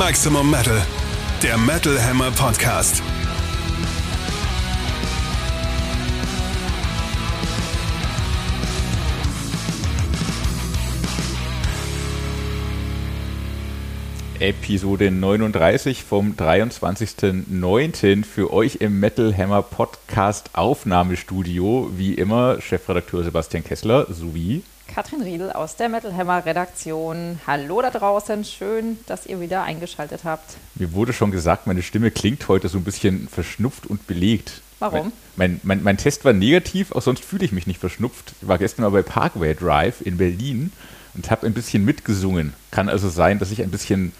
Maximum Metal, der Metal Hammer Podcast. Episode 39 vom 23.09. für euch im Metal Hammer Podcast Aufnahmestudio. Wie immer Chefredakteur Sebastian Kessler sowie Katrin Riedel aus der Metal Hammer Redaktion. Hallo da draußen, schön, dass ihr wieder eingeschaltet habt. Mir wurde schon gesagt, meine Stimme klingt heute so ein bisschen verschnupft und belegt. Warum? Mein, mein, mein Test war negativ, auch sonst fühle ich mich nicht verschnupft. Ich war gestern mal bei Parkway Drive in Berlin und habe ein bisschen mitgesungen. Kann also sein, dass ich ein bisschen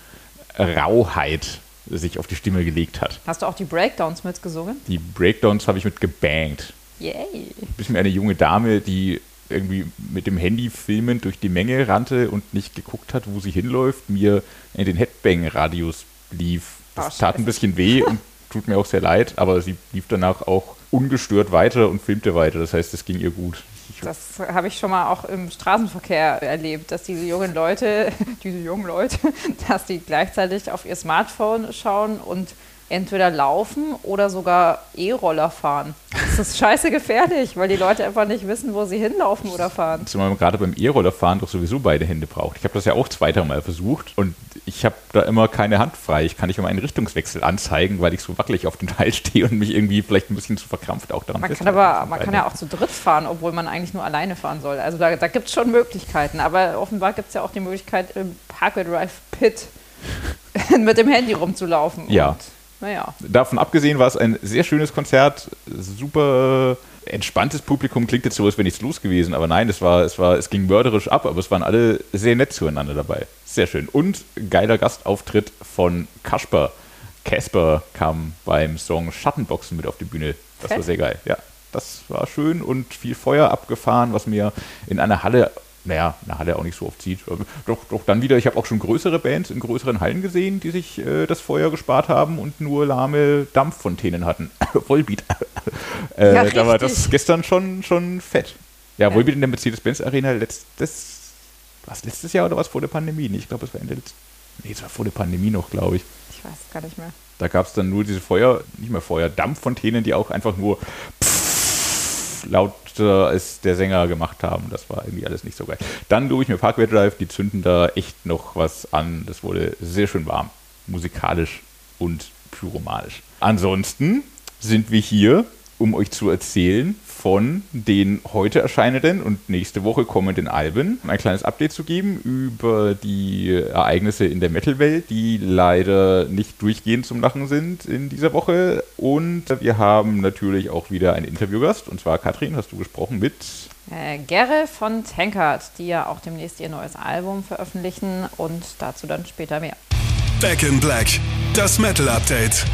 Rauheit sich auf die Stimme gelegt hat. Hast du auch die Breakdowns mitgesungen? Die Breakdowns habe ich mit gebangt. Yay! Bis mir eine junge Dame, die irgendwie mit dem Handy filmend durch die Menge rannte und nicht geguckt hat, wo sie hinläuft, mir in den Headbang-Radius lief. Das Oh, tat ein bisschen weh und tut mir auch sehr leid, aber sie lief danach auch ungestört weiter und filmte weiter. Das heißt, es ging ihr gut. Das habe ich schon mal auch im Straßenverkehr erlebt, dass diese jungen Leute, diese jungen Leute, dass die gleichzeitig auf ihr Smartphone schauen und entweder laufen oder sogar E-Roller fahren. Das ist scheiße gefährlich, weil die Leute einfach nicht wissen, wo sie hinlaufen oder fahren. Zumal man gerade beim E-Rollerfahren doch sowieso beide Hände braucht. Ich habe das ja auch zwei, dreimal versucht und ich habe da immer keine Hand frei. Ich kann nicht immer einen Richtungswechsel anzeigen, weil ich so wackelig auf dem Teil stehe und mich irgendwie vielleicht ein bisschen zu verkrampft auch daran Man kann aber, man kann ja auch zu dritt fahren, obwohl man eigentlich nur alleine fahren soll. Also da, da gibt es schon Möglichkeiten. Aber offenbar gibt es ja auch die Möglichkeit, im Parkway Drive Pit mit dem Handy rumzulaufen. Ja. Und, naja. Davon abgesehen war es ein sehr schönes Konzert, super entspanntes Publikum, klingt jetzt so, als wäre nichts los gewesen, aber nein, es war, es war, es ging mörderisch ab, aber es waren alle sehr nett zueinander dabei. Sehr schön. Und geiler Gastauftritt von Kasper. Casper kam beim Song Schattenboxen mit auf die Bühne. Das war Fett. sehr geil. Ja, das war schön und viel Feuer abgefahren, was mir in einer Halle naja, eine Halle auch nicht so oft sieht. Ähm, Doch, doch dann wieder, ich habe auch schon größere Bands in größeren Hallen gesehen, die sich äh, das Feuer gespart haben und nur lahme Dampffontänen hatten. Vollbeat. äh, Ja, da war das gestern schon, schon fett. Ja, Vollbeat in der Mercedes-Benz Arena letztes, was, letztes Jahr oder was vor der Pandemie? Nee, ich glaube, es war Ende letzt, nee, es war vor der Pandemie noch, glaube ich. Ich weiß es gar nicht mehr. Da gab es dann nur diese Feuer, nicht mehr Feuer, Dampffontänen, die auch einfach nur lauter als der Sänger gemacht haben. Das war irgendwie alles nicht so geil. Dann lobe ich mir Parkway Drive, die zünden da echt noch was an. Das wurde sehr schön warm. Musikalisch und pyromanisch. Ansonsten sind wir hier, um euch zu erzählen von den heute erscheinenden und nächste Woche kommenden Alben. Ein kleines Update zu geben über die Ereignisse in der Metal-Welt, die leider nicht durchgehend zum Lachen sind in dieser Woche. Und wir haben natürlich auch wieder einen Interviewgast. Und zwar Katrin, hast du gesprochen mit Äh, Gerre von Tankard, die ja auch demnächst ihr neues Album veröffentlichen und dazu dann später mehr. Back in Black, das Metal Update.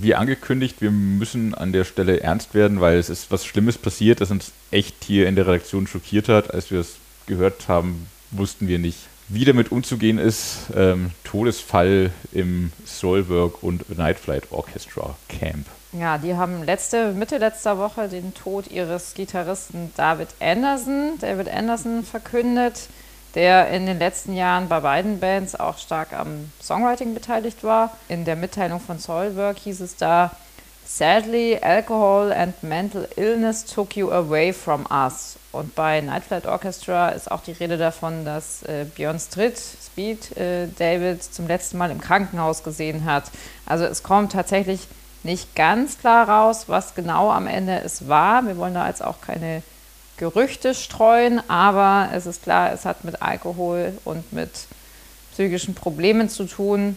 Wie angekündigt, wir müssen an der Stelle ernst werden, weil es ist was Schlimmes passiert, das uns echt hier in der Redaktion schockiert hat. Als wir es gehört haben, wussten wir nicht, wie damit umzugehen ist. Ähm, Todesfall im Soulwork und Night Flight Orchestra Camp. Ja, die haben letzte, Mitte letzter Woche den Tod ihres Gitarristen David Anderson, David Anderson verkündet, der in den letzten Jahren bei beiden Bands auch stark am Songwriting beteiligt war. In der Mitteilung von Soilwork hieß es da, Sadly, alcohol and mental illness took you away from us. Und bei Night Flight Orchestra ist auch die Rede davon, dass äh, Björn Stritt, Speed, äh, David zum letzten Mal im Krankenhaus gesehen hat. Also es kommt tatsächlich nicht ganz klar raus, was genau am Ende es war. Wir wollen da jetzt auch keine Gerüchte streuen, aber es ist klar, es hat mit Alkohol und mit psychischen Problemen zu tun.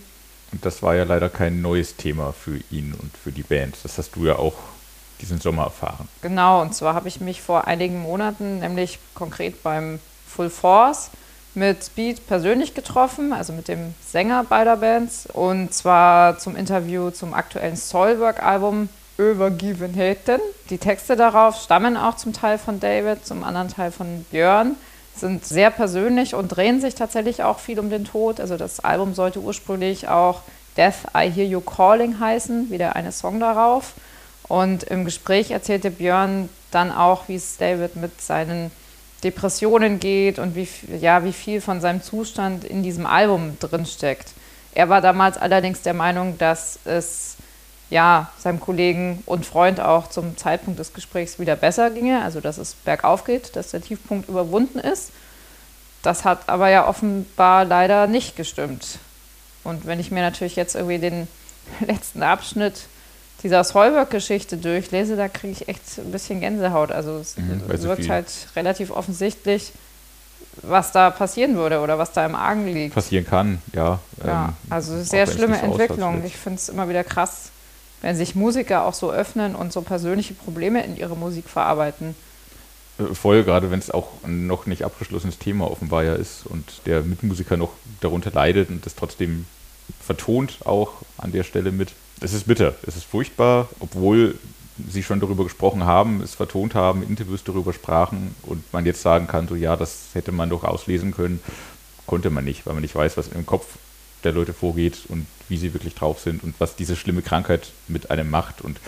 Und das war ja leider kein neues Thema für ihn und für die Band. Das hast du ja auch diesen Sommer erfahren. Genau, und zwar habe ich mich vor einigen Monaten, nämlich konkret beim Full Force, mit Speed persönlich getroffen, also mit dem Sänger beider Bands. Und zwar zum Interview zum aktuellen Soilwork-Album Übergiven Haten. Die Texte darauf stammen auch zum Teil von David, zum anderen Teil von Björn, sind sehr persönlich und drehen sich tatsächlich auch viel um den Tod. Also das Album sollte ursprünglich auch Death I Hear You Calling heißen, wie der eine Song darauf. Und im Gespräch erzählte Björn dann auch, wie es David mit seinen Depressionen geht und wie, ja, wie viel von seinem Zustand in diesem Album drinsteckt. Er war damals allerdings der Meinung, dass es ja, seinem Kollegen und Freund auch zum Zeitpunkt des Gesprächs wieder besser ginge, also dass es bergauf geht, dass der Tiefpunkt überwunden ist. Das hat aber ja offenbar leider nicht gestimmt. Und wenn ich mir natürlich jetzt irgendwie den letzten Abschnitt dieser Solberg-Geschichte durchlese, da kriege ich echt ein bisschen Gänsehaut. Also es mhm, wirkt halt relativ offensichtlich, was da passieren würde oder was da im Argen liegt. Passieren kann, ja. Ja, ähm, also sehr schlimme Entwicklung. Ich finde es immer wieder krass, wenn sich Musiker auch so öffnen und so persönliche Probleme in ihre Musik verarbeiten. Äh, voll, gerade wenn es auch ein noch nicht abgeschlossenes Thema offenbar ja ist und der Mitmusiker noch darunter leidet und das trotzdem vertont auch an der Stelle mit. Es ist bitter, es ist furchtbar, obwohl sie schon darüber gesprochen haben, es vertont haben, Interviews darüber sprachen und man jetzt sagen kann, so ja, das hätte man doch auslesen können, konnte man nicht, weil man nicht weiß, was im Kopf der Leute vorgeht und wie sie wirklich drauf sind und was diese schlimme Krankheit mit einem macht. Und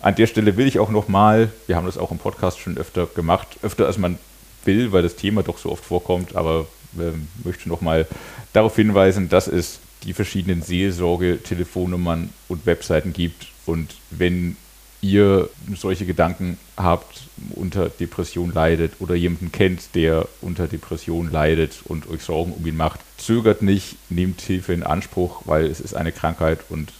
an der Stelle will ich auch nochmal, wir haben das auch im Podcast schon öfter gemacht, öfter als man will, weil das Thema doch so oft vorkommt, aber äh, möchte nochmal darauf hinweisen, dass es die verschiedenen Seelsorge-Telefonnummern und Webseiten gibt. Und wenn ihr solche Gedanken habt, unter Depression leidet oder jemanden kennt, der unter Depression leidet und euch Sorgen um ihn macht, zögert nicht, nehmt Hilfe in Anspruch, weil es ist eine Krankheit und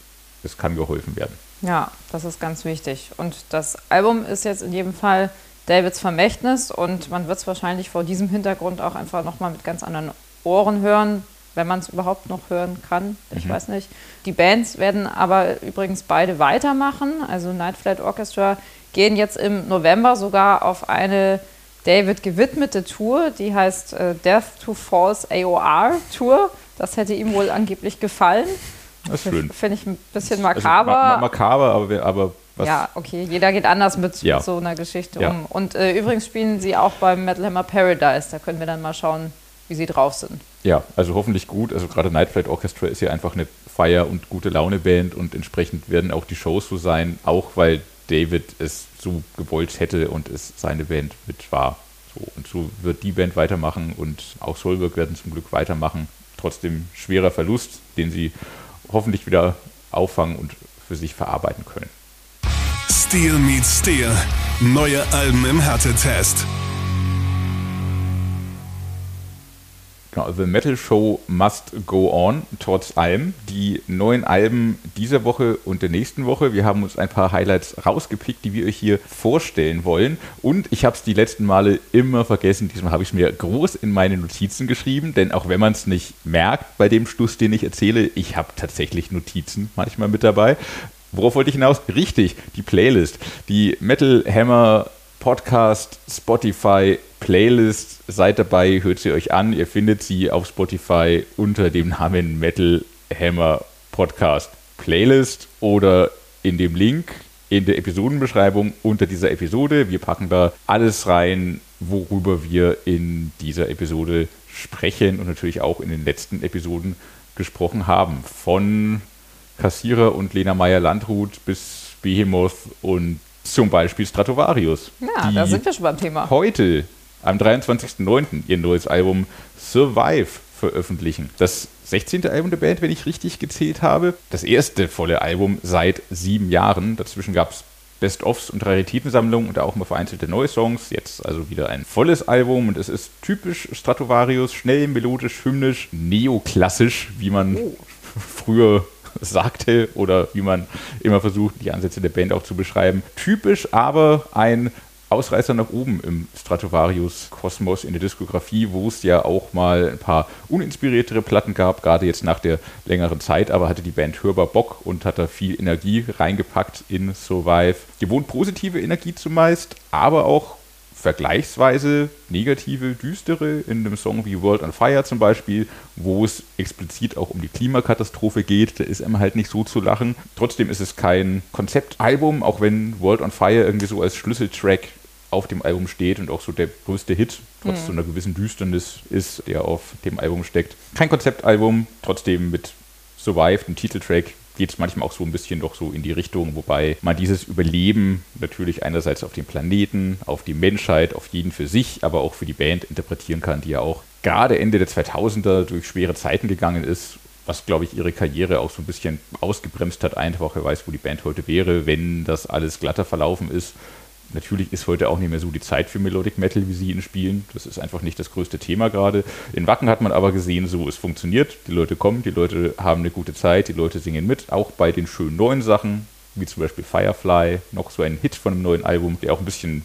es kann geholfen werden. Ja, das ist ganz wichtig. Und das Album ist jetzt in jedem Fall Davids Vermächtnis und man wird es wahrscheinlich vor diesem Hintergrund auch einfach nochmal mit ganz anderen Ohren hören, wenn man es überhaupt noch hören kann. Ich mhm. weiß nicht. Die Bands werden aber übrigens beide weitermachen. Also Night Flight Orchestra gehen jetzt im November sogar auf eine David gewidmete Tour, die heißt äh, Death to Falls AOR Tour. Das hätte ihm wohl angeblich gefallen. Das ist schön. Finde ich ein bisschen makaber. Also, ma makaber, aber, aber was? Ja, okay, jeder geht anders mit, ja. so einer Geschichte ja. um. Und äh, übrigens spielen sie auch beim Metal Hammer Paradise. Da können wir dann mal schauen, wie sie drauf sind. Ja, also hoffentlich gut. Also gerade Night Flight Orchestra ist ja einfach eine Feier- und gute Laune-Band und entsprechend werden auch die Shows so sein, auch weil David es so gewollt hätte und es seine Band mit war. So, und so wird die Band weitermachen und auch Solberg werden zum Glück weitermachen. Trotzdem schwerer Verlust, den sie hoffentlich wieder auffangen und für sich verarbeiten können. Steel meets Steel. Neue Alben im Härtetest. Genau, The Metal Show Must Go On, trotz allem. Die neuen Alben dieser Woche und der nächsten Woche. Wir haben uns ein paar Highlights rausgepickt, die wir euch hier vorstellen wollen. Und ich habe es die letzten Male immer vergessen. Diesmal habe ich es mir groß in meine Notizen geschrieben, denn auch wenn man es nicht merkt bei dem Schluss, den ich erzähle, ich habe tatsächlich Notizen manchmal mit dabei. Worauf wollte ich hinaus? Richtig, die Playlist. Die Metal Hammer Podcast, Spotify, Playlist. Seid dabei, hört sie euch an. Ihr findet sie auf Spotify unter dem Namen Metal Hammer Podcast Playlist oder in dem Link in der Episodenbeschreibung unter dieser Episode. Wir packen da alles rein, worüber wir in dieser Episode sprechen und natürlich auch in den letzten Episoden gesprochen haben. Von Kassierer und Lena Meyer-Landrut bis Behemoth und zum Beispiel Stratovarius. Ja, da sind wir schon beim Thema. Heute, am 23.09., ihr neues Album Survive veröffentlichen. Das 16. Album der Band, wenn ich richtig gezählt habe. Das erste volle Album seit sieben Jahren. Dazwischen gab es Best-ofs und Raritätensammlungen und auch mal vereinzelte neue Songs. Jetzt also wieder ein volles Album und es ist typisch Stratovarius, schnell, melodisch, hymnisch, neoklassisch, wie man oh. früher sagte oder wie man immer versucht, die Ansätze der Band auch zu beschreiben. Typisch aber ein Ausreißer nach oben im Stratovarius-Kosmos in der Diskografie, wo es ja auch mal ein paar uninspiriertere Platten gab, gerade jetzt nach der längeren Zeit, aber hatte die Band hörbar Bock und hat da viel Energie reingepackt in Survive. Gewohnt positive Energie zumeist, aber auch vergleichsweise negative, düstere in einem Song wie World on Fire zum Beispiel, wo es explizit auch um die Klimakatastrophe geht. Da ist einem halt nicht so zu lachen. Trotzdem ist es kein Konzeptalbum, auch wenn World on Fire irgendwie so als Schlüsseltrack auf dem Album steht und auch so der größte Hit, trotz mhm. so einer gewissen Düsternis ist, der auf dem Album steckt. Kein Konzeptalbum, trotzdem mit Survive, dem Titeltrack, geht es manchmal auch so ein bisschen doch so in die Richtung, wobei man dieses Überleben natürlich einerseits auf dem Planeten, auf die Menschheit, auf jeden für sich, aber auch für die Band interpretieren kann, die ja auch gerade Ende der 2000er durch schwere Zeiten gegangen ist was, glaube ich, ihre Karriere auch so ein bisschen ausgebremst hat. Einfach, wer weiß, wo die Band heute wäre, wenn das alles glatter verlaufen ist. Natürlich ist heute auch nicht mehr so die Zeit für Melodic Metal, wie sie ihn spielen. Das ist einfach nicht das größte Thema gerade. In Wacken hat man aber gesehen, so es funktioniert. Die Leute kommen, die Leute haben eine gute Zeit, die Leute singen mit, auch bei den schönen neuen Sachen, wie zum Beispiel Firefly, noch so ein Hit von einem neuen Album, der auch ein bisschen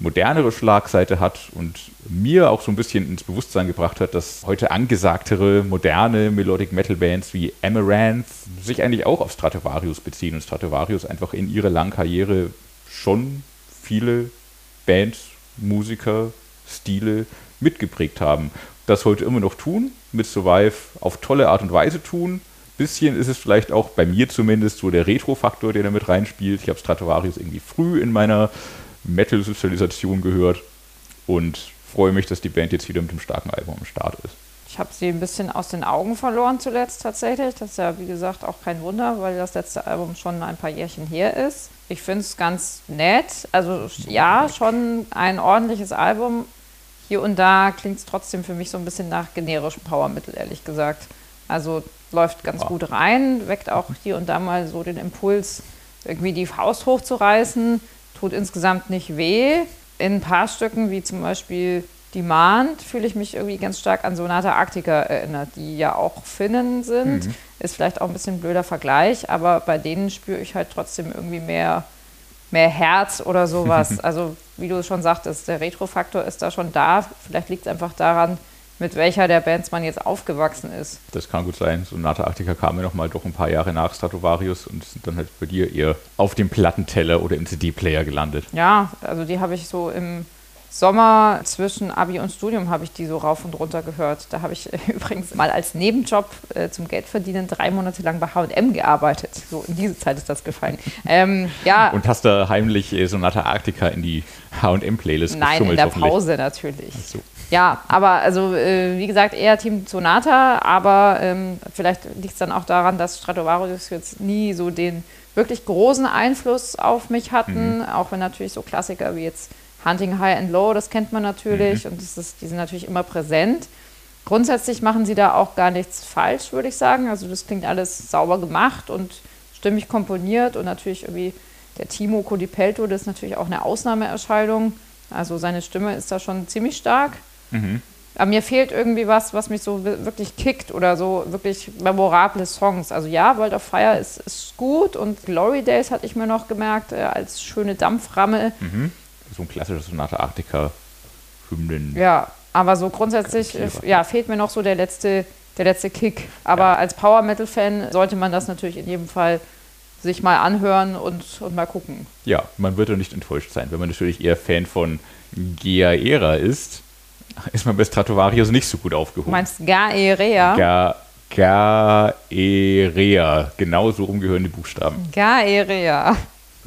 modernere Schlagseite hat und mir auch so ein bisschen ins Bewusstsein gebracht hat, dass heute angesagtere, moderne Melodic Metal Bands wie Amaranth sich eigentlich auch auf Stratovarius beziehen und Stratovarius einfach in ihrer langen Karriere schon viele Bands, Musiker, Stile mitgeprägt haben. Das heute immer noch tun, mit Survive auf tolle Art und Weise tun. Bisschen ist es vielleicht auch bei mir zumindest so der Retro-Faktor, der da mit reinspielt. Ich habe Stratovarius irgendwie früh in meiner Metal-Sozialisation gehört und freue mich, dass die Band jetzt wieder mit dem starken Album am Start ist. Ich habe sie ein bisschen aus den Augen verloren zuletzt tatsächlich. Das ist ja, wie gesagt, auch kein Wunder, weil das letzte Album schon ein paar Jährchen her ist. Ich finde es ganz nett. Also ja, schon ein ordentliches Album. Hier und da klingt es trotzdem für mich so ein bisschen nach generischem Powermittel, ehrlich gesagt. Also läuft ganz ja. gut rein, weckt auch hier und da mal so den Impuls, irgendwie die Faust hochzureißen tut insgesamt nicht weh. In ein paar Stücken, wie zum Beispiel Demand, fühle ich mich irgendwie ganz stark an Sonata Arctica erinnert, die ja auch Finnen sind. Mhm. Ist vielleicht auch ein bisschen ein blöder Vergleich, aber bei denen spüre ich halt trotzdem irgendwie mehr, mehr Herz oder sowas. also, wie du schon sagtest, der Retro-Faktor ist da schon da. Vielleicht liegt es einfach daran, mit welcher der Bands man jetzt aufgewachsen ist. Das kann gut sein. So Nata Arctica kam ja nochmal doch ein paar Jahre nach Stratovarius und sind dann halt bei dir eher auf dem Plattenteller oder im CD-Player gelandet. Ja, also die habe ich so im Sommer zwischen Abi und Studium habe ich die so rauf und runter gehört. Da habe ich übrigens mal als Nebenjob äh, zum Geldverdienen drei Monate lang bei H&M gearbeitet. So in diese Zeit ist das gefallen. Ähm, ja. Und hast da heimlich äh, Sonata Arctica in die H&M-Playlist Nein, in der Pause natürlich. So. Ja, aber also äh, wie gesagt, eher Team Sonata, aber ähm, vielleicht liegt es dann auch daran, dass Stratovarius jetzt nie so den wirklich großen Einfluss auf mich hatten, mhm. auch wenn natürlich so Klassiker wie jetzt Hunting High and Low, das kennt man natürlich mhm. und das ist, die sind natürlich immer präsent. Grundsätzlich machen sie da auch gar nichts falsch, würde ich sagen. Also das klingt alles sauber gemacht und stimmig komponiert und natürlich irgendwie der Timo Codipelto, das ist natürlich auch eine Ausnahmeerscheinung. Also seine Stimme ist da schon ziemlich stark. Mhm. Aber mir fehlt irgendwie was, was mich so wirklich kickt oder so wirklich memorable Songs. Also ja, World of Fire ist, ist gut und Glory Days hatte ich mir noch gemerkt äh, als schöne Dampframme. Mhm. So ein klassisches Sonate Arctica Hymnen. Ja, aber so grundsätzlich ja, fehlt mir noch so der letzte, der letzte Kick. Aber ja. als Power Metal Fan sollte man das natürlich in jedem Fall sich mal anhören und, und mal gucken. Ja, man wird doch nicht enttäuscht sein, wenn man natürlich eher Fan von Gea Era ist ist man bei Stratovarius nicht so gut aufgehoben. Du meinst Gaerea? Ga Gaerea, genau so rumgehören die Buchstaben. Gaerea.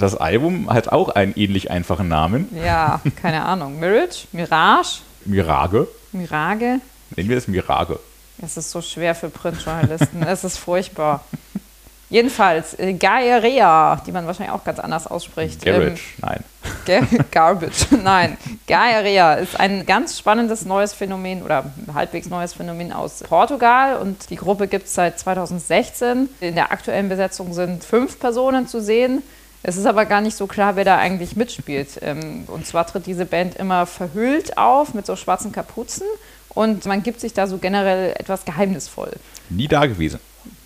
Das Album hat auch einen ähnlich einfachen Namen. Ja, keine Ahnung. Mirage? Mirage? Mirage? Mirage? Nennen wir es Mirage. Es ist so schwer für Printjournalisten. es ist furchtbar. Jedenfalls, äh, Gaerea, die man wahrscheinlich auch ganz anders ausspricht. Garage, ähm, nein. Garbage, nein. Gaerea ist ein ganz spannendes neues Phänomen oder halbwegs neues Phänomen aus Portugal und die Gruppe gibt es seit 2016. In der aktuellen Besetzung sind fünf Personen zu sehen. Es ist aber gar nicht so klar, wer da eigentlich mitspielt. Ähm, und zwar tritt diese Band immer verhüllt auf mit so schwarzen Kapuzen und man gibt sich da so generell etwas geheimnisvoll. Nie da gewesen.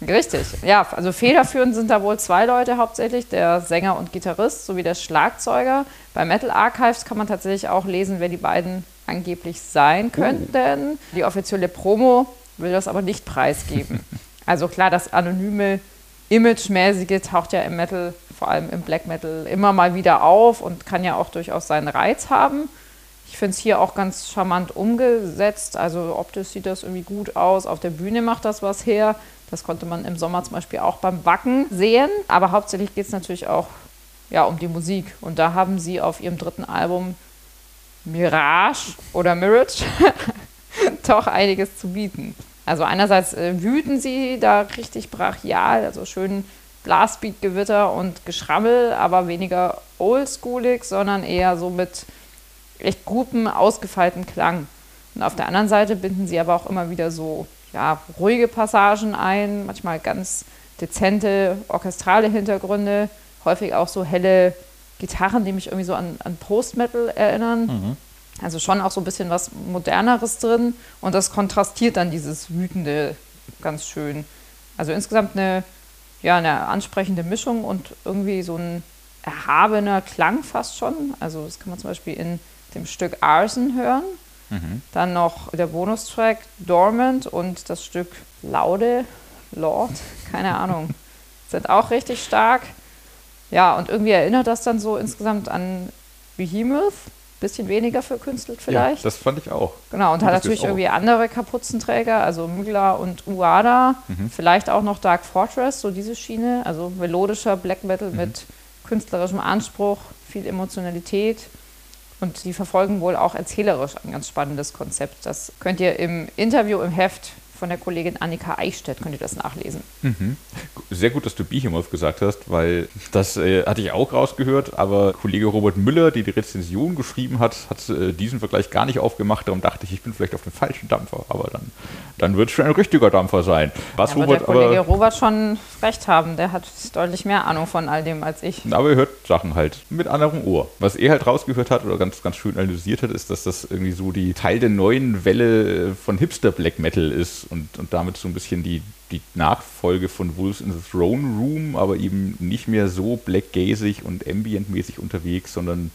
Richtig, ja, also federführend sind da wohl zwei Leute hauptsächlich, der Sänger und Gitarrist sowie der Schlagzeuger. Bei Metal Archives kann man tatsächlich auch lesen, wer die beiden angeblich sein könnten. Uh. Die offizielle Promo will das aber nicht preisgeben. also klar, das anonyme, imagemäßige taucht ja im Metal, vor allem im Black Metal, immer mal wieder auf und kann ja auch durchaus seinen Reiz haben. Ich finde es hier auch ganz charmant umgesetzt. Also optisch sieht das irgendwie gut aus. Auf der Bühne macht das was her. Das konnte man im Sommer zum Beispiel auch beim Backen sehen. Aber hauptsächlich geht es natürlich auch ja, um die Musik. Und da haben sie auf ihrem dritten Album Mirage oder Mirage doch einiges zu bieten. Also einerseits äh, wüten sie da richtig brachial, also schön Blastbeat-Gewitter und Geschrammel, aber weniger oldschoolig, sondern eher so mit echt guten, ausgefeilten Klang. Und auf der anderen Seite binden sie aber auch immer wieder so ja, ruhige Passagen ein, manchmal ganz dezente orchestrale Hintergründe, häufig auch so helle Gitarren, die mich irgendwie so an, an Post-Metal erinnern. Mhm. Also schon auch so ein bisschen was Moderneres drin und das kontrastiert dann dieses Wütende ganz schön. Also insgesamt eine, ja, eine ansprechende Mischung und irgendwie so ein erhabener Klang fast schon. Also das kann man zum Beispiel in dem Stück Arson hören. Mhm. Dann noch der Bonustrack Dormant und das Stück Laude, Lord, keine Ahnung, sind auch richtig stark. Ja, und irgendwie erinnert das dann so insgesamt an Behemoth. Bisschen weniger verkünstelt vielleicht. Ja, das fand ich auch. Genau, und, und hat natürlich irgendwie andere Kapuzenträger, also Mugla und Uada. Mhm. Vielleicht auch noch Dark Fortress, so diese Schiene. Also melodischer Black Metal mhm. mit künstlerischem Anspruch, viel Emotionalität. Und die verfolgen wohl auch erzählerisch ein ganz spannendes Konzept. Das könnt ihr im Interview im Heft von der Kollegin Annika Eichstätt könnt ihr das nachlesen. Mhm. Sehr gut, dass du Behemoth gesagt hast, weil das äh, hatte ich auch rausgehört, aber Kollege Robert Müller, der die Rezension geschrieben hat, hat äh, diesen Vergleich gar nicht aufgemacht. Darum dachte ich, ich bin vielleicht auf dem falschen Dampfer, aber dann, dann wird es schon ein richtiger Dampfer sein. Was ja, Robert, der Kollege aber, Robert schon recht haben, der hat deutlich mehr Ahnung von all dem als ich. Aber er hört Sachen halt mit anderem Ohr. Was er halt rausgehört hat oder ganz, ganz schön analysiert hat, ist, dass das irgendwie so die Teil der neuen Welle von Hipster Black Metal ist und, und damit so ein bisschen die, die Nachfolge von Wolves in the Throne Room, aber eben nicht mehr so blackgazig und ambientmäßig unterwegs, sondern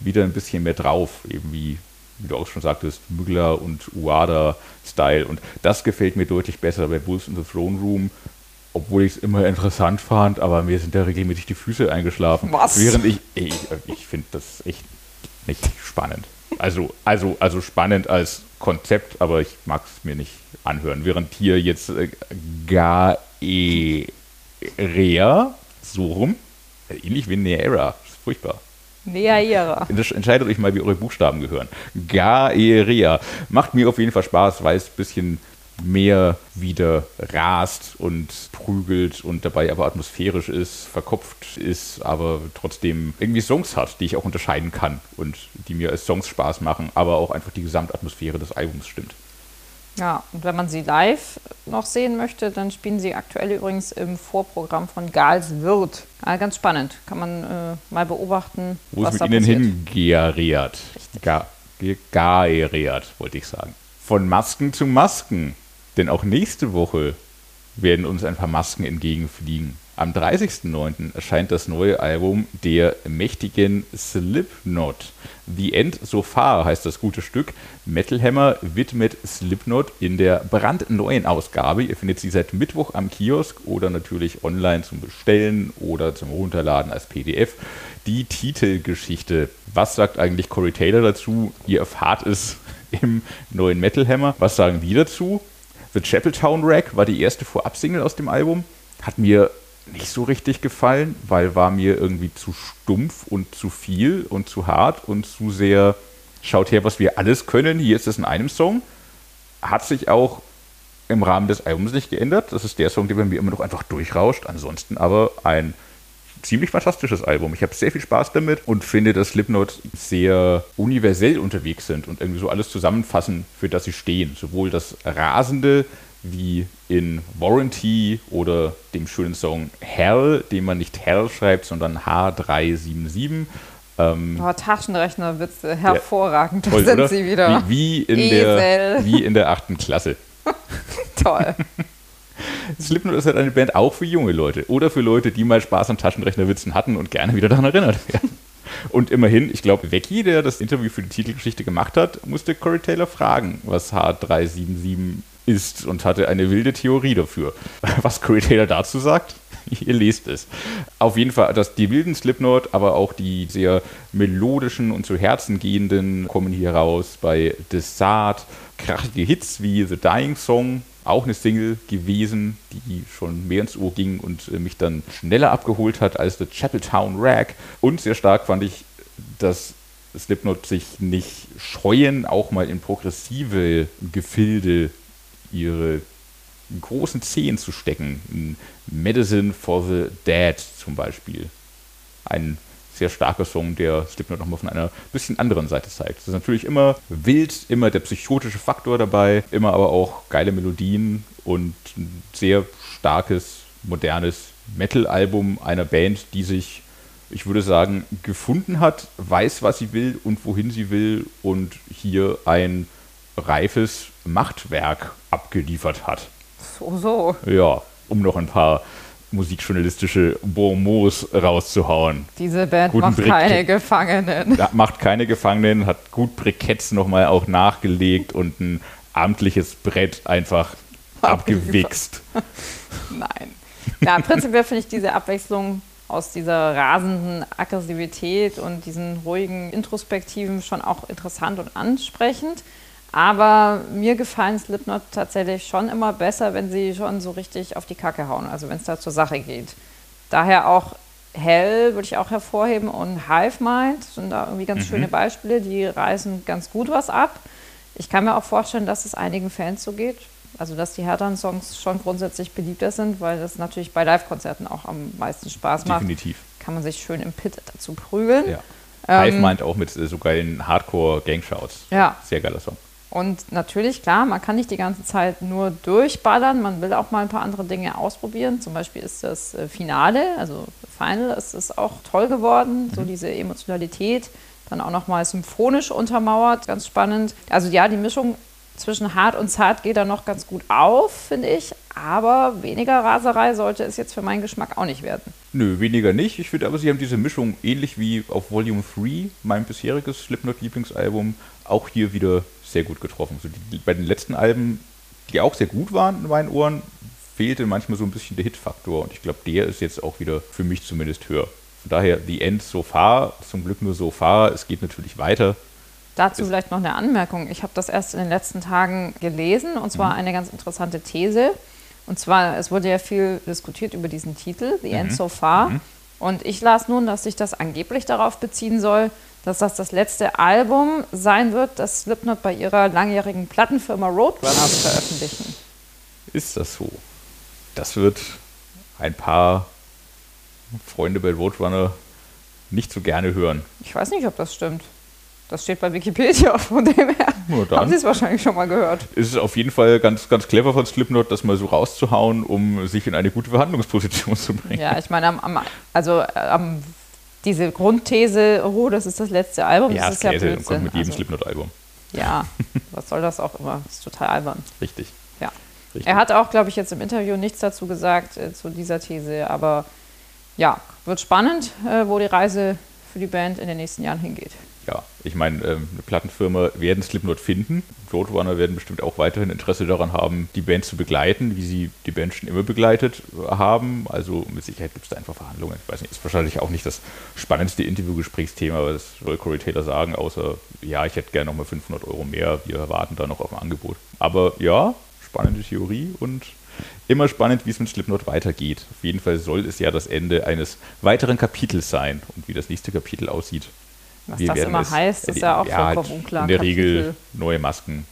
wieder ein bisschen mehr drauf, eben wie, wie du auch schon sagtest, Mügler und Uada-Style. Und das gefällt mir deutlich besser bei Wolves in the Throne Room, obwohl ich es immer interessant fand, aber mir sind da regelmäßig die Füße eingeschlafen. Was? Während ich, ich, ich finde das echt nicht spannend. Also, also, also spannend als Konzept, aber ich mag es mir nicht anhören. Während hier jetzt äh, Gaerea, so rum, äh, ähnlich wie Neera, furchtbar. Neaera. Entscheidet euch mal, wie eure Buchstaben gehören. Gaerea. Macht mir auf jeden Fall Spaß, weil es ein bisschen mehr wieder rast und prügelt und dabei aber atmosphärisch ist, verkopft ist, aber trotzdem irgendwie Songs hat, die ich auch unterscheiden kann und die mir als Songs Spaß machen, aber auch einfach die Gesamtatmosphäre des Albums stimmt. Ja, und wenn man sie live noch sehen möchte, dann spielen sie aktuell übrigens im Vorprogramm von Gals Wirt. Ja, ganz spannend. Kann man äh, mal beobachten. Wo was es mit ihnen hingeariert. Ga gaeriert, wollte ich sagen. Von Masken zu Masken. Denn auch nächste Woche werden uns ein paar Masken entgegenfliegen. Am 30.09. erscheint das neue Album der mächtigen Slipknot. The End So Far heißt das gute Stück. Metal Hammer widmet Slipknot in der brandneuen Ausgabe. Ihr findet sie seit Mittwoch am Kiosk oder natürlich online zum Bestellen oder zum Runterladen als PDF. Die Titelgeschichte. Was sagt eigentlich Corey Taylor dazu? Ihr erfahrt es im neuen Metal Hammer. Was sagen wir dazu? The Chapeltown Rack war die erste Vorab-Single aus dem Album. Hat mir nicht so richtig gefallen, weil war mir irgendwie zu stumpf und zu viel und zu hart und zu sehr, schaut her, was wir alles können, hier ist es in einem Song. Hat sich auch im Rahmen des Albums nicht geändert. Das ist der Song, der bei mir immer noch einfach durchrauscht. Ansonsten aber ein ziemlich fantastisches Album. Ich habe sehr viel Spaß damit und finde, dass Slipknot sehr universell unterwegs sind und irgendwie so alles zusammenfassen, für das sie stehen. Sowohl das Rasende wie in Warranty oder dem schönen Song Hell, den man nicht Hell schreibt, sondern H377. Ähm, oh, Taschenrechnerwitze, hervorragend, ja, da sind oder? sie wieder. Wie, wie, in der, wie in der achten Klasse. Toll. Slipknot ist halt eine Band auch für junge Leute oder für Leute, die mal Spaß an Taschenrechnerwitzen hatten und gerne wieder daran erinnert werden. Und immerhin, ich glaube, Becky, der das Interview für die Titelgeschichte gemacht hat, musste Corey Taylor fragen, was H377 ist und hatte eine wilde Theorie dafür. Was Corey Taylor dazu sagt, ihr lest es. Auf jeden Fall, dass die wilden Slipknot, aber auch die sehr melodischen und zu Herzen gehenden kommen hier raus bei Desart. Krachtige Hits wie The Dying Song, auch eine Single gewesen, die schon mehr ins Ohr ging und äh, mich dann schneller abgeholt hat als The Chapeltown Rag. Und sehr stark fand ich, dass Slipknot sich nicht scheuen, auch mal in progressive Gefilde ihre großen Zehen zu stecken. In Medicine for the Dead zum Beispiel. Ein sehr starker Song, der Slipknot nochmal von einer bisschen anderen Seite zeigt. Es ist natürlich immer wild, immer der psychotische Faktor dabei, immer aber auch geile Melodien und ein sehr starkes, modernes Metal-Album einer Band, die sich, ich würde sagen, gefunden hat, weiß, was sie will und wohin sie will und hier ein reifes Machtwerk abgeliefert hat. So, so. Ja, um noch ein paar musikjournalistische Bonmots rauszuhauen. Diese Band Guten macht Brick- keine Gefangenen. Macht keine Gefangenen, hat gut Briketts nochmal auch nachgelegt und ein amtliches Brett einfach abgewichst. Nein. Ja, prinzipiell finde ich diese Abwechslung aus dieser rasenden Aggressivität und diesen ruhigen Introspektiven schon auch interessant und ansprechend. Aber mir gefallen Slipknot tatsächlich schon immer besser, wenn sie schon so richtig auf die Kacke hauen, also wenn es da zur Sache geht. Daher auch Hell würde ich auch hervorheben und Hive Mind sind da irgendwie ganz schöne Beispiele, die reißen ganz gut was ab. Ich kann mir auch vorstellen, dass es einigen Fans so geht. Also, dass die härteren Songs schon grundsätzlich beliebter sind, weil das natürlich bei Live-Konzerten auch am meisten Spaß macht. Definitiv. Kann man sich schön im Pit dazu prügeln. Ja. Ähm, Hive meint auch mit so geilen Hardcore-Gangshouts. Ja. Sehr geiler Song. Und natürlich, klar, man kann nicht die ganze Zeit nur durchballern, man will auch mal ein paar andere Dinge ausprobieren. Zum Beispiel ist das äh, Finale, also Final, ist es auch toll geworden, so diese Emotionalität, dann auch nochmal symphonisch untermauert, ganz spannend. Also ja, die Mischung zwischen hart und zart geht da noch ganz gut auf, finde ich, aber weniger Raserei sollte es jetzt für meinen Geschmack auch nicht werden. Nö, weniger nicht. Ich finde aber, sie haben diese Mischung ähnlich wie auf Volume 3, mein bisheriges Slipknot-Lieblingsalbum, auch hier wieder sehr gut getroffen. So die, bei den letzten Alben, die auch sehr gut waren in meinen Ohren, fehlte manchmal so ein bisschen der Hitfaktor und ich glaube, der ist jetzt auch wieder für mich zumindest höher. Von daher, The End so far, zum Glück nur so far, es geht natürlich weiter. Dazu Ist- vielleicht noch eine Anmerkung. Ich habe das erst in den letzten Tagen gelesen und zwar eine ganz interessante These. Und zwar, es wurde ja viel diskutiert über diesen Titel, The End So Far. Und ich las nun, dass sich das angeblich darauf beziehen soll, dass das das letzte Album sein wird, das Slipknot bei ihrer langjährigen Plattenfirma Roadrunners veröffentlichen. Ist das so? Das wird ein paar Freunde bei Roadrunner nicht so gerne hören. Ich weiß nicht, ob das stimmt. Das steht bei Wikipedia, von dem her haben Sie es wahrscheinlich schon mal gehört. ist es auf jeden Fall ganz, ganz clever von Slipknot, das mal so rauszuhauen, um sich in eine gute Verhandlungsposition zu bringen. Ja, ich meine, am, am, also äh, am, diese Grundthese, oh, das ist das letzte Album, Ja, das ist ja Käse, Blödsinn. kommt mit jedem also, Slipknot-Album. Ja, was soll das auch immer? Das ist total albern. Richtig. Ja. Richtig. Er hat auch, glaube ich, jetzt im Interview nichts dazu gesagt, äh, zu dieser These, aber ja, wird spannend, äh, wo die Reise für die Band in den nächsten Jahren hingeht. Ja, ich meine, ähm, eine Plattenfirma werden Slipknot finden. Roadrunner werden bestimmt auch weiterhin Interesse daran haben, die Band zu begleiten, wie sie die Band schon immer begleitet haben. Also mit Sicherheit gibt es da einfach Verhandlungen. Ich weiß nicht, ist wahrscheinlich auch nicht das spannendste Interviewgesprächsthema, das soll Corey Taylor sagen, außer, ja, ich hätte gerne nochmal 500 Euro mehr, wir warten da noch auf ein Angebot. Aber ja, spannende Theorie und immer spannend, wie es mit Slipknot weitergeht. Auf jeden Fall soll es ja das Ende eines weiteren Kapitels sein und wie das nächste Kapitel aussieht. Was Wir das immer es heißt, ist ja auch erleben. vollkommen unklar. In der Kapitel. Regel neue Masken.